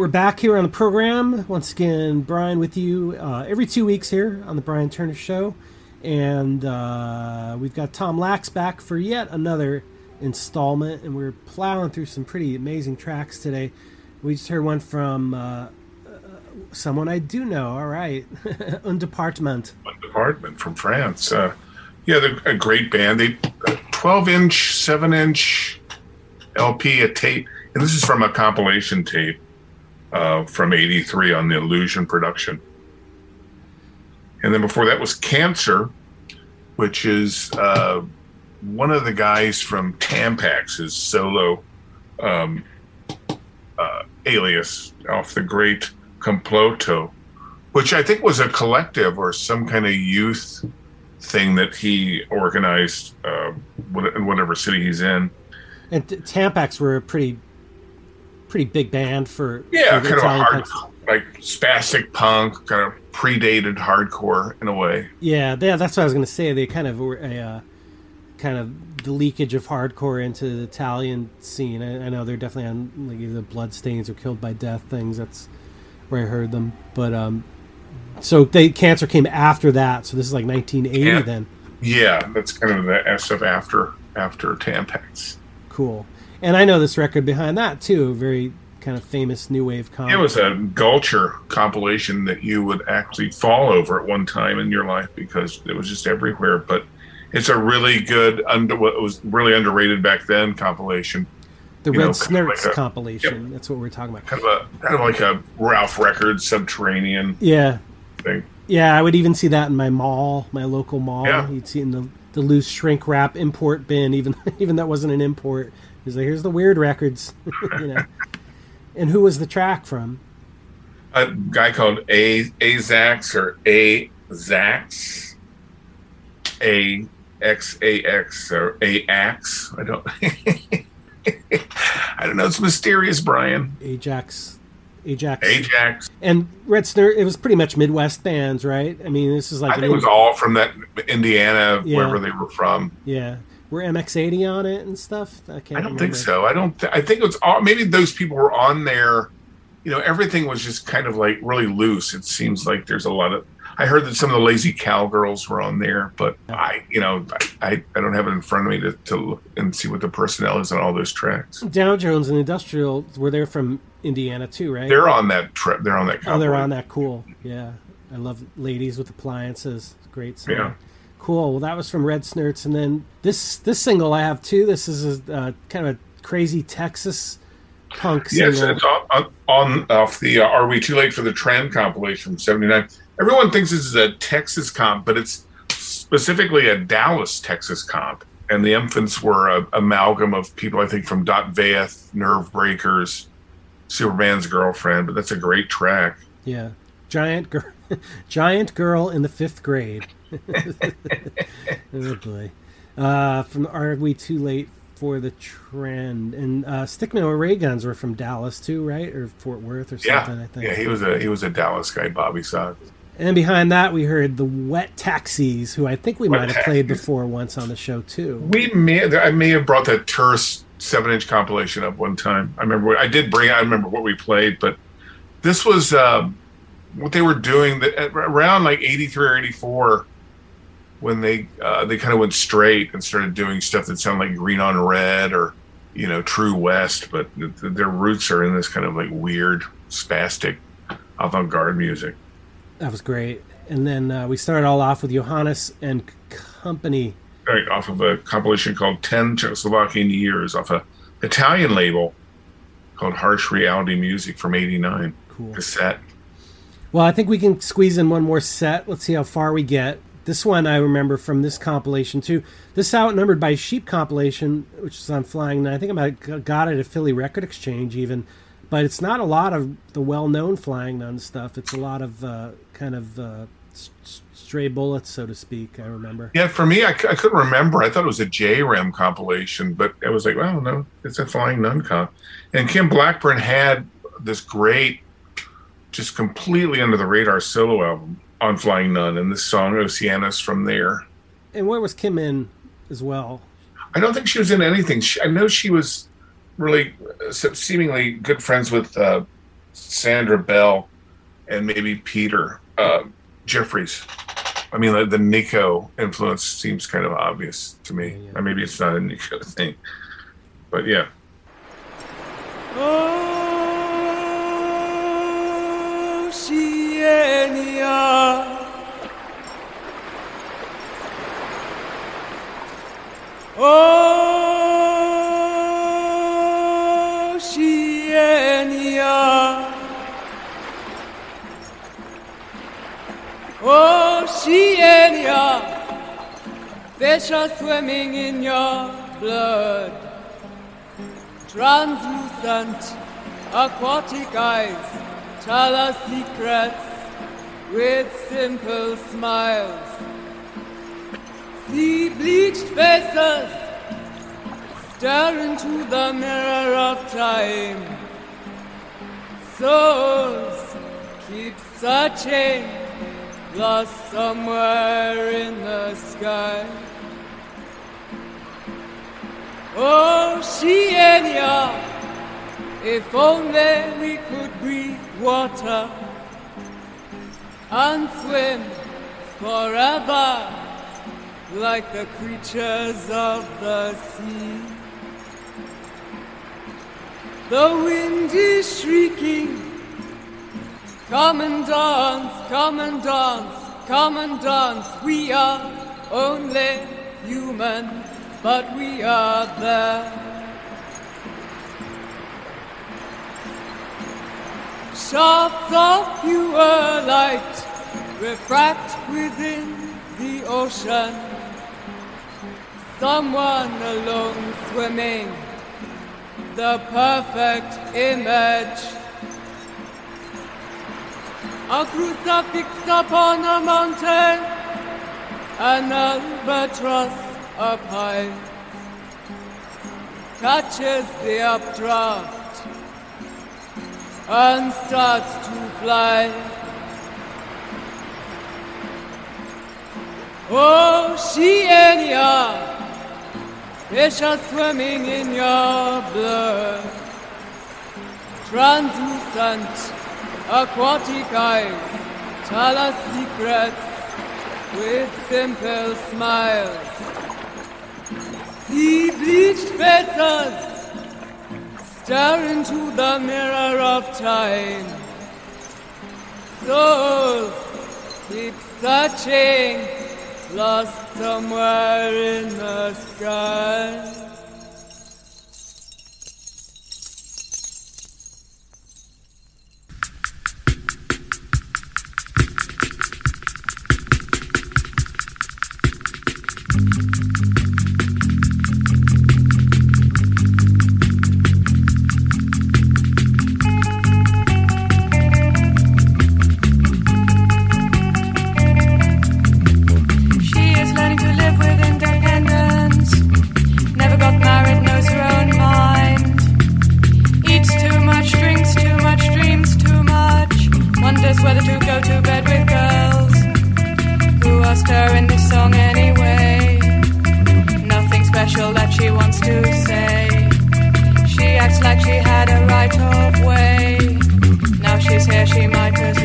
we're back here on the program. Once again, Brian with you uh, every two weeks here on the Brian Turner Show. And uh, we've got Tom Lax back for yet another installment. And we're plowing through some pretty amazing tracks today. We just heard one from uh, uh, someone I do know. All right. Un Departement. Department from France. Uh, yeah, they're a great band. They 12 inch, 7 inch LP, a tape. And this is from a compilation tape uh, from 83 on the Illusion production. And then before that was Cancer, which is uh, one of the guys from Tampax's solo um, uh, alias off the great Comploto, which I think was a collective or some kind of youth thing that he organized uh, in whatever city he's in. And Tampax were a pretty pretty big band for Yeah, for kind of hard, punk. like spastic punk, kind of predated hardcore in a way. Yeah, yeah, that's what I was going to say. They kind of were a uh, kind of the leakage of hardcore into the Italian scene. I, I know they're definitely on like either Bloodstains or Killed by Death things. That's where I heard them. But um, so they Cancer came after that. So this is like 1980 Yeah. then. Yeah, that's kind of the S of after after Tampax. Cool. And I know this record behind that too. Very kind of famous new wave comedy. It was a Gulcher compilation that you would actually fall over at one time in your life because it was just everywhere. But it's a really good, under what was really underrated back then compilation. the you Red know, Snurts like a- compilation. That's what we're talking about. Kind of a kind of like a Ralph Records Subterranean Yeah. thing. Yeah, I would even see that in my mall, my local mall. Yeah. You'd see it in the, the loose shrink wrap import bin, even even that wasn't an import. He's like, here's the weird records, you know. And who was the track from? A guy called A Azax or A Zax, A X A X or A Ax. I don't. I don't know. It's mysterious, Brian. Ajax, Ajax, Ajax. and Red Snur. It was pretty much Midwest bands, right? I mean, this is like I think it was all from that Indiana, Yeah. wherever they were from. yeah. Were MX80 on it and stuff? I can't. I don't remember. think so. I don't. Th- I think it was all. Maybe those people were on there. You know, everything was just kind of like really loose. It seems like there's a lot of. I heard that some of the lazy cowgirls were on there, but I, you know, I, I don't have it in front of me to, to look and see what the personnel is on all those tracks. Dow Jones and Industrial were there from Indiana too, right? They're on that trip. They're on that. Oh, they're on that. Cool. Yeah, I love ladies with appliances. Great song. Yeah. Cool. Well, that was from Red Snerts, and then this this single I have too. This is a uh, kind of a crazy Texas punk Yes, single. it's on, on, on off the uh, "Are We Too Late for the Trend" compilation from '79. Everyone thinks this is a Texas comp, but it's specifically a Dallas, Texas comp. And the infants were a amalgam of people, I think, from Dot Vaeth, Nerve Breakers, Superman's Girlfriend. But that's a great track. Yeah, giant girl, giant girl in the fifth grade. oh boy. Uh, from Are We Too Late for the Trend? And uh, Stickman Ray Guns were from Dallas too, right? Or Fort Worth or Yeah, something. I think. yeah, he was a he was a Dallas guy, Bobby Soxx. And behind that, we heard the Wet Taxis, who I think we might have played before once on the show too. We may I may have brought that terse seven inch compilation up one time. I remember I did bring. I remember what we played, but this was um, what they were doing that at around like eighty three or eighty four when they uh, they kind of went straight and started doing stuff that sounded like Green on Red or you know True West, but th- th- their roots are in this kind of like weird spastic avant garde music. That was great. And then uh, we started all off with Johannes and Company. right, off of a compilation called 10 Czechoslovakian Years off a Italian label called Harsh Reality Music from 89. Cool. Cassette. Well, I think we can squeeze in one more set. Let's see how far we get. This one I remember from this compilation too. This outnumbered by Sheep compilation, which is on Flying Nun. I think I got it at Philly Record Exchange even, but it's not a lot of the well-known Flying Nun stuff. It's a lot of uh, kind of uh, stray bullets, so to speak. I remember. Yeah, for me, I, c- I couldn't remember. I thought it was a JREM compilation, but I was like, well, no, it's a Flying Nun comp. And Kim Blackburn had this great, just completely under the radar solo album on Flying Nun, and this song Oceanus from there. And where was Kim in as well? I don't think she was in anything. She, I know she was really uh, seemingly good friends with uh, Sandra Bell, and maybe Peter uh, Jeffries. I mean, the, the Nico influence seems kind of obvious to me. Or maybe it's not a Nico thing, but yeah. Oceania. Oceania. Fish are swimming in your blood. Translucent aquatic eyes tell us secrets with simple smiles. See bleached faces stare into the mirror of time. Souls keep searching, lost somewhere in the sky. Oh, Oceania, if only we could breathe water and swim forever like the creatures of the sea. The wind is shrieking. Come and dance, come and dance, come and dance. We are only human, but we are there. Shafts of pure light refract within the ocean. Someone alone swimming, the perfect image. A crucifix upon a mountain, an albatross up high, catches the updraft. And starts to fly. Oh, Oceania, fish are swimming in your blood. Translucent aquatic eyes tell us secrets with simple smiles. See bleached faces stare into the mirror of time. Souls keep searching, lost somewhere in the sky. Wonders whether to go to bed with girls. Who asked her in this song anyway? Nothing special that she wants to say. She acts like she had a right of way. Now she's here, she might as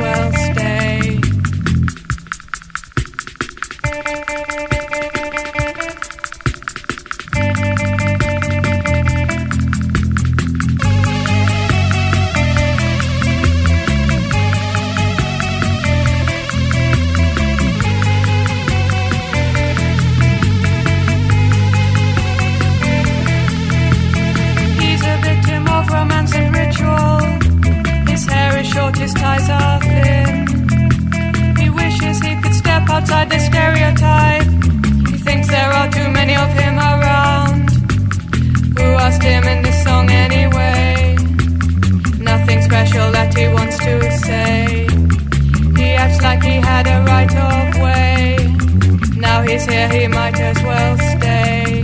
of him around. Who asked him in this song anyway? Nothing special that he wants to say. He acts like he had a right of way. Now he's here, he might as well stay.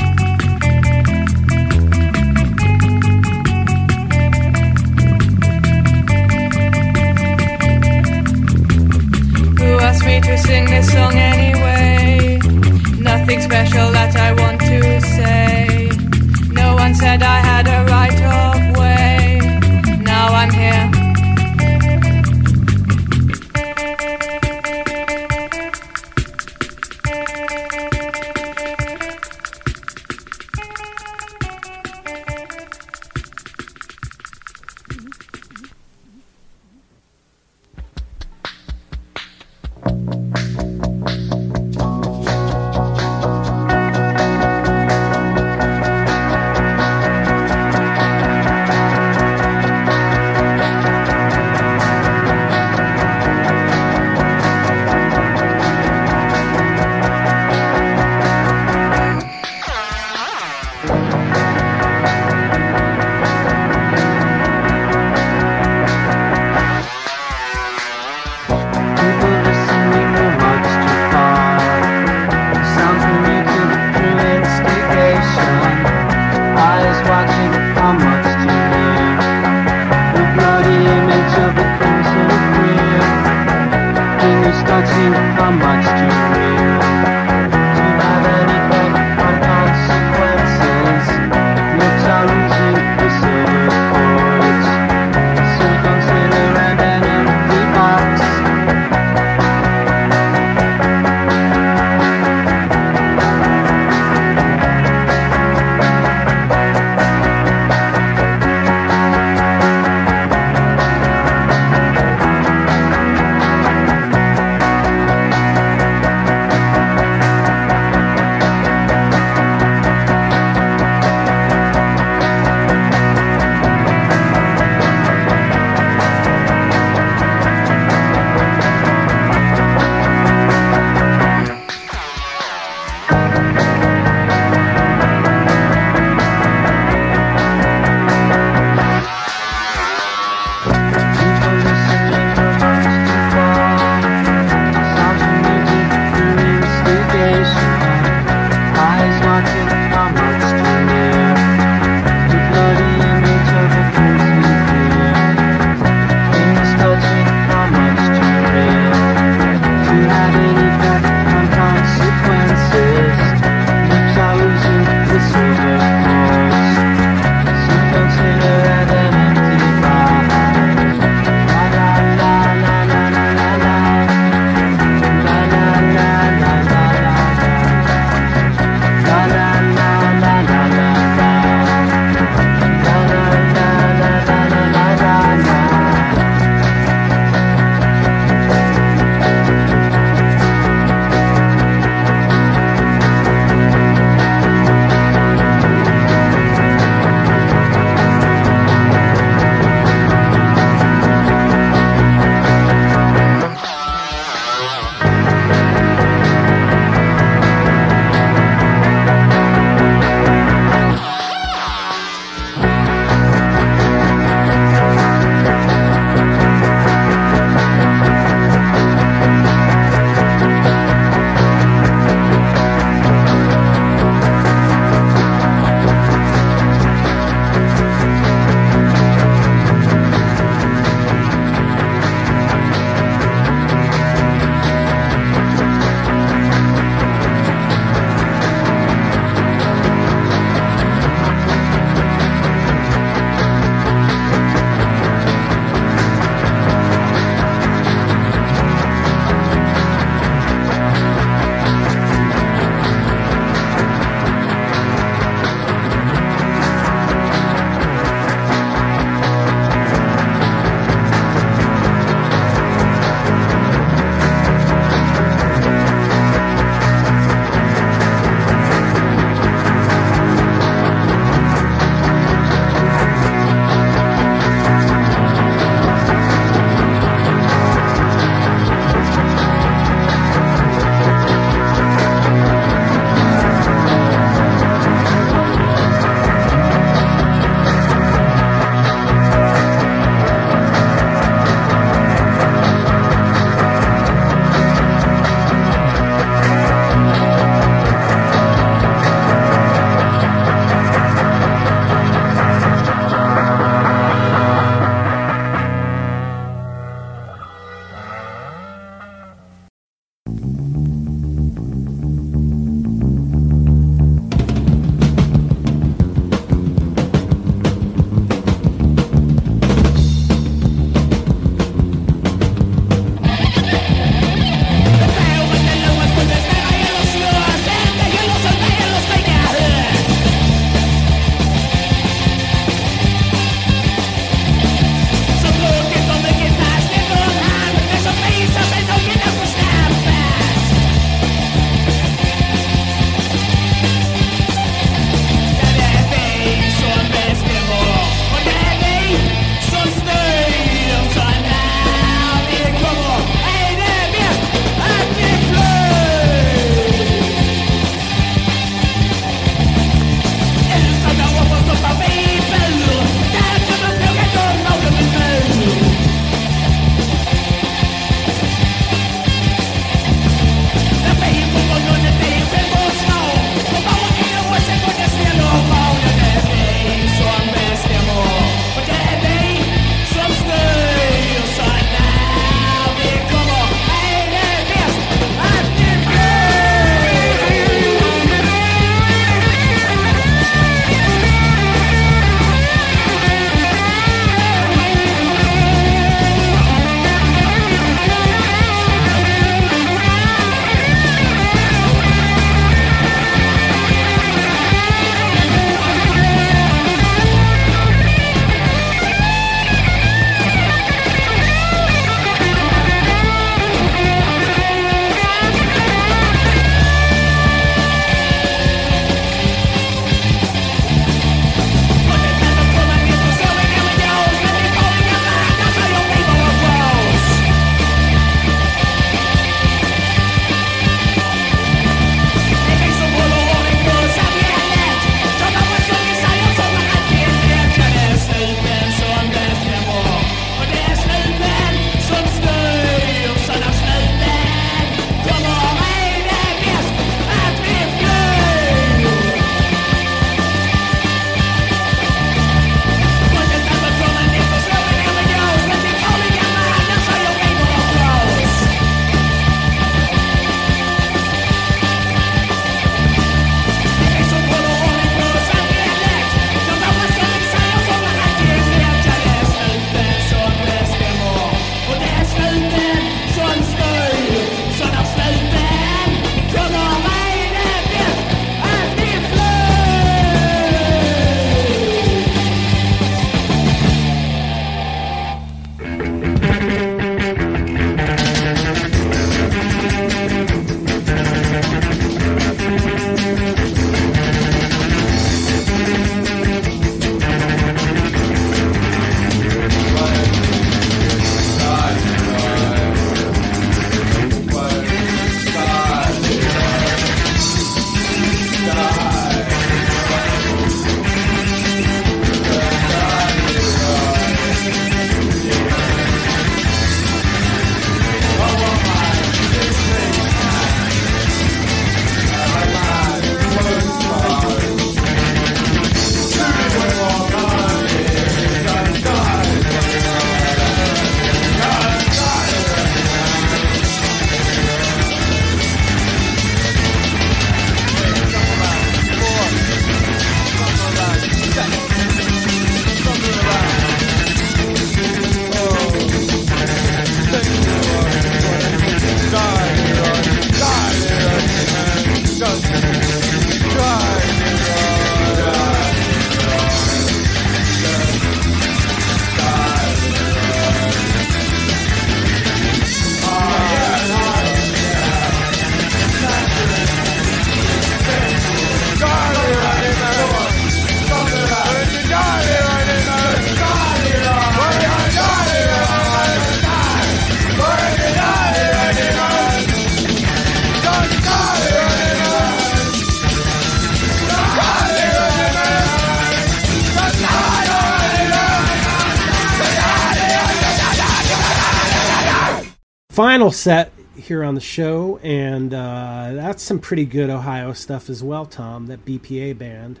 Set here on the show, and uh, that's some pretty good Ohio stuff as well, Tom. That BPA band.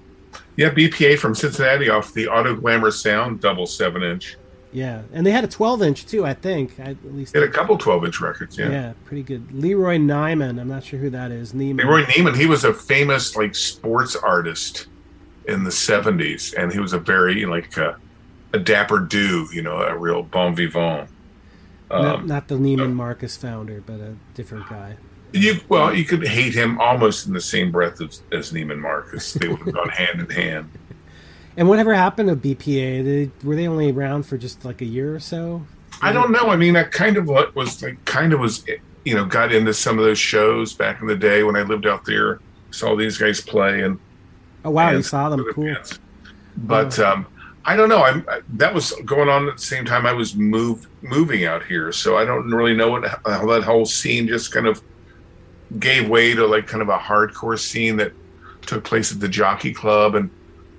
Yeah, BPA from Cincinnati off the Auto Glamour Sound double seven inch. Yeah, and they had a 12 inch too, I think. I, at least They had a couple 12 inch records, yeah. yeah, pretty good. Leroy Neiman. I'm not sure who that is. Neiman. Leroy Neiman, he was a famous like sports artist in the 70s, and he was a very like uh, a dapper do, you know, a real bon vivant. Not, Um, not the Neiman Marcus founder, but a different guy. you well, you could hate him almost in the same breath as, as Neiman Marcus. They would have gone hand in hand. And whatever happened to BPA? They, were they only around for just like a year or so? I don't know. I mean, I kind of what was like, kind of was, you know, got into some of those shows back in the day when I lived out there. Saw these guys play, and Oh wow, you saw them. Cool. but um, I don't know. I'm I, that was going on at the same time I was move moving out here, so I don't really know what how that whole scene just kind of gave way to like kind of a hardcore scene that took place at the Jockey Club and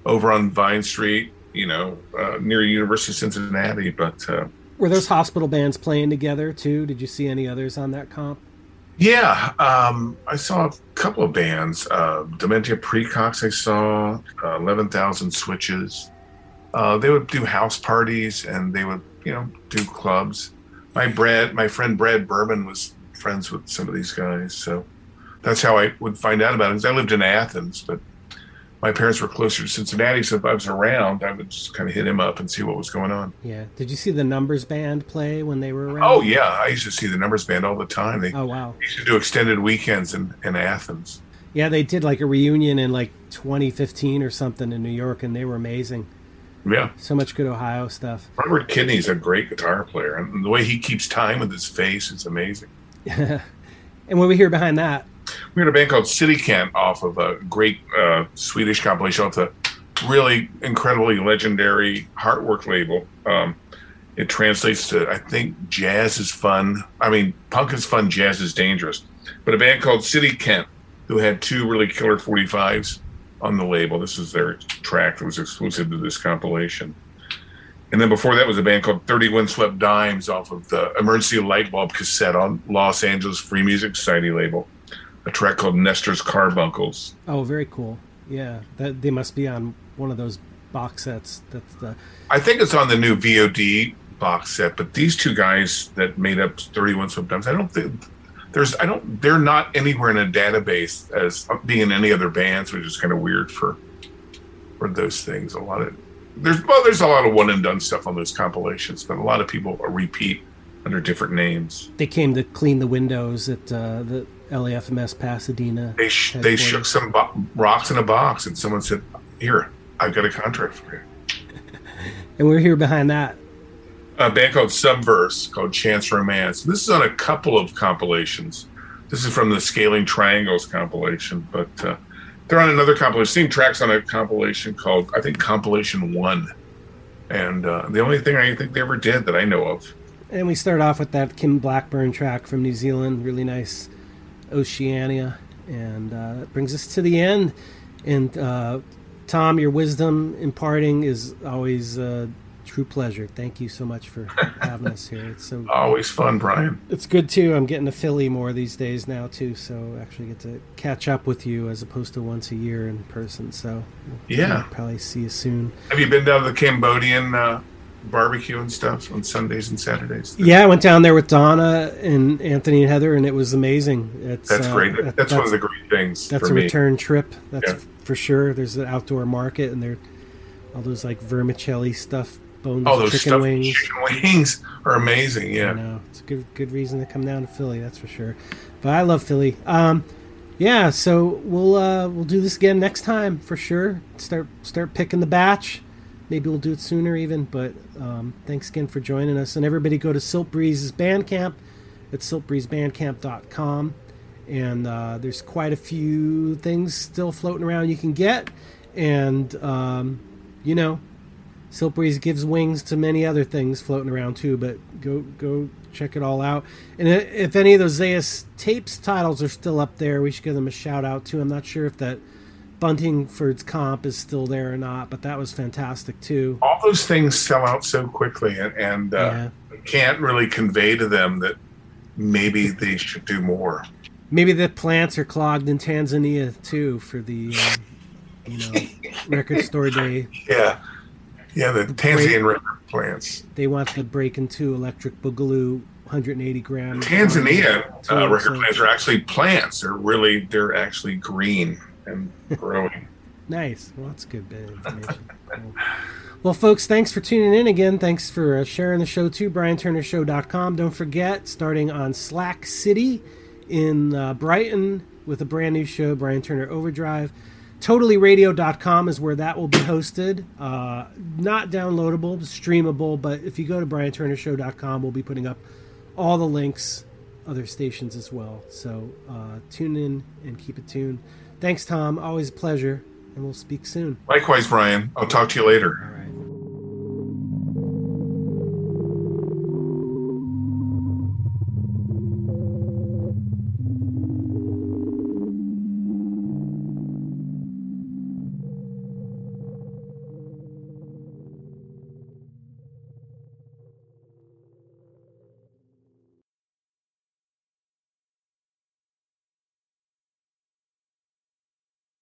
over on Vine Street, you know, uh, near University of Cincinnati. But uh, Were those hospital bands playing together too? Did you see any others on that comp? Yeah, um, I saw a couple of bands. Uh, Dementia Precox, I saw uh, Eleven Thousand Switches. Uh, they would do house parties and they would, you know, do clubs. My Brad, my friend Brad Berman was friends with some of these guys, so that's how I would find out about it. 'Cause I lived in Athens, but my parents were closer to Cincinnati, so if I was around, I would just kind of hit him up and see what was going on. Yeah. Did you see the Numbers Band play when they were around? Oh yeah, I used to see the Numbers Band all the time. They Oh wow. used to do extended weekends in, in Athens. Yeah, they did like a reunion in like 2015 or something in New York, and they were amazing. Yeah. So much good Ohio stuff. Robert Kidney's a great guitar player, and the way he keeps time with his face is amazing. and what we hear behind that? We had a band called City Kent off of a great uh, Swedish compilation off the really incredibly legendary Heartwork label. Um, it translates to, I think, jazz is fun. I mean, punk is fun, jazz is dangerous. But a band called City Kent, who had two really killer 45s on the label. This is their track that was exclusive to this compilation. And then before that was a band called 30 Windswept Dimes off of the Emergency Light Bulb cassette on Los Angeles Free Music Society label. A track called Nestor's Carbuncles. Oh, very cool. Yeah, that they must be on one of those box sets. That's the I think it's on the new VOD box set, but these two guys that made up 30 Windswept Dimes, I don't think there's, I don't, they're not anywhere in a database as being in any other bands, which is kind of weird for, for those things. A lot of, there's, well, there's a lot of one and done stuff on those compilations, but a lot of people repeat under different names. they came to clean the windows at uh, the LAFMS Pasadena. They sh- they shook some bo- rocks in a box, and someone said, "Here, I've got a contract for you." and we're here behind that. A band called Subverse called Chance Romance. This is on a couple of compilations. This is from the Scaling Triangles compilation, but uh, they're on another compilation. Same tracks on a compilation called I think Compilation One, and uh, the only thing I think they ever did that I know of. And we start off with that Kim Blackburn track from New Zealand, really nice Oceania, and uh, that brings us to the end. And uh, Tom, your wisdom imparting is always a true pleasure. Thank you so much for having us here. It's so Always fun, Brian. It's good too. I'm getting to Philly more these days now too, so actually get to catch up with you as opposed to once a year in person. So Yeah. probably see you soon. Have you been down to the Cambodian uh, barbecue and stuff on Sundays and Saturdays? Yeah, I went down there with Donna and Anthony and Heather, and it was amazing. It's, That's uh, great. that- That's, one of the great things. That's a me. return trip. That's Yeah. for sure. There's an outdoor market, and there all those like vermicelli stuff, boneless Oh, those chicken wings. chicken wings are amazing. Yeah, I know it's a good good reason to come down to Philly. That's for sure. But I love Philly. Um, yeah, so we'll uh, we'll do this again next time for sure. Start start picking the batch. Maybe we'll do it sooner even. But um, thanks again for joining us, and everybody go to Siltbreeze's Bandcamp at siltbreezebandcamp.com. And uh, there's quite a few things still floating around you can get, and um, you know, Silk gives wings to many other things floating around too, but go go check it all out. And if any of those Zayas tapes titles are still up there, we should give them a shout out too. I'm not sure if that Buntingford's comp is still there or not, but that was fantastic too. All those things sell out so quickly, and, and uh, can't really convey to them that maybe they should do more. Maybe the plants are clogged in Tanzania too for the um, you know record store day. Yeah, yeah, the Tanzanian record plants. They want to break into Electric Boogaloo 180 gram. Tanzania uh, record plants are actually plants. They're really they're actually green and growing. Nice. Well, that's good bit of information. Cool. Well, folks, thanks for tuning in again. Thanks for uh, sharing the show too. BrianTurnerShow.com. Don't forget, starting on Slack City in uh, Brighton with a brand new show, Brian Turner Overdrive. TotallyRadio.com is where that will be hosted. Uh, not downloadable, streamable, but if you go to BrianTurnerShow.com, we'll be putting up all the links, other stations as well. So uh, tune in and keep it tuned. Thanks, Tom. Always a pleasure, and we'll speak soon. Likewise, Brian. I'll talk to you later.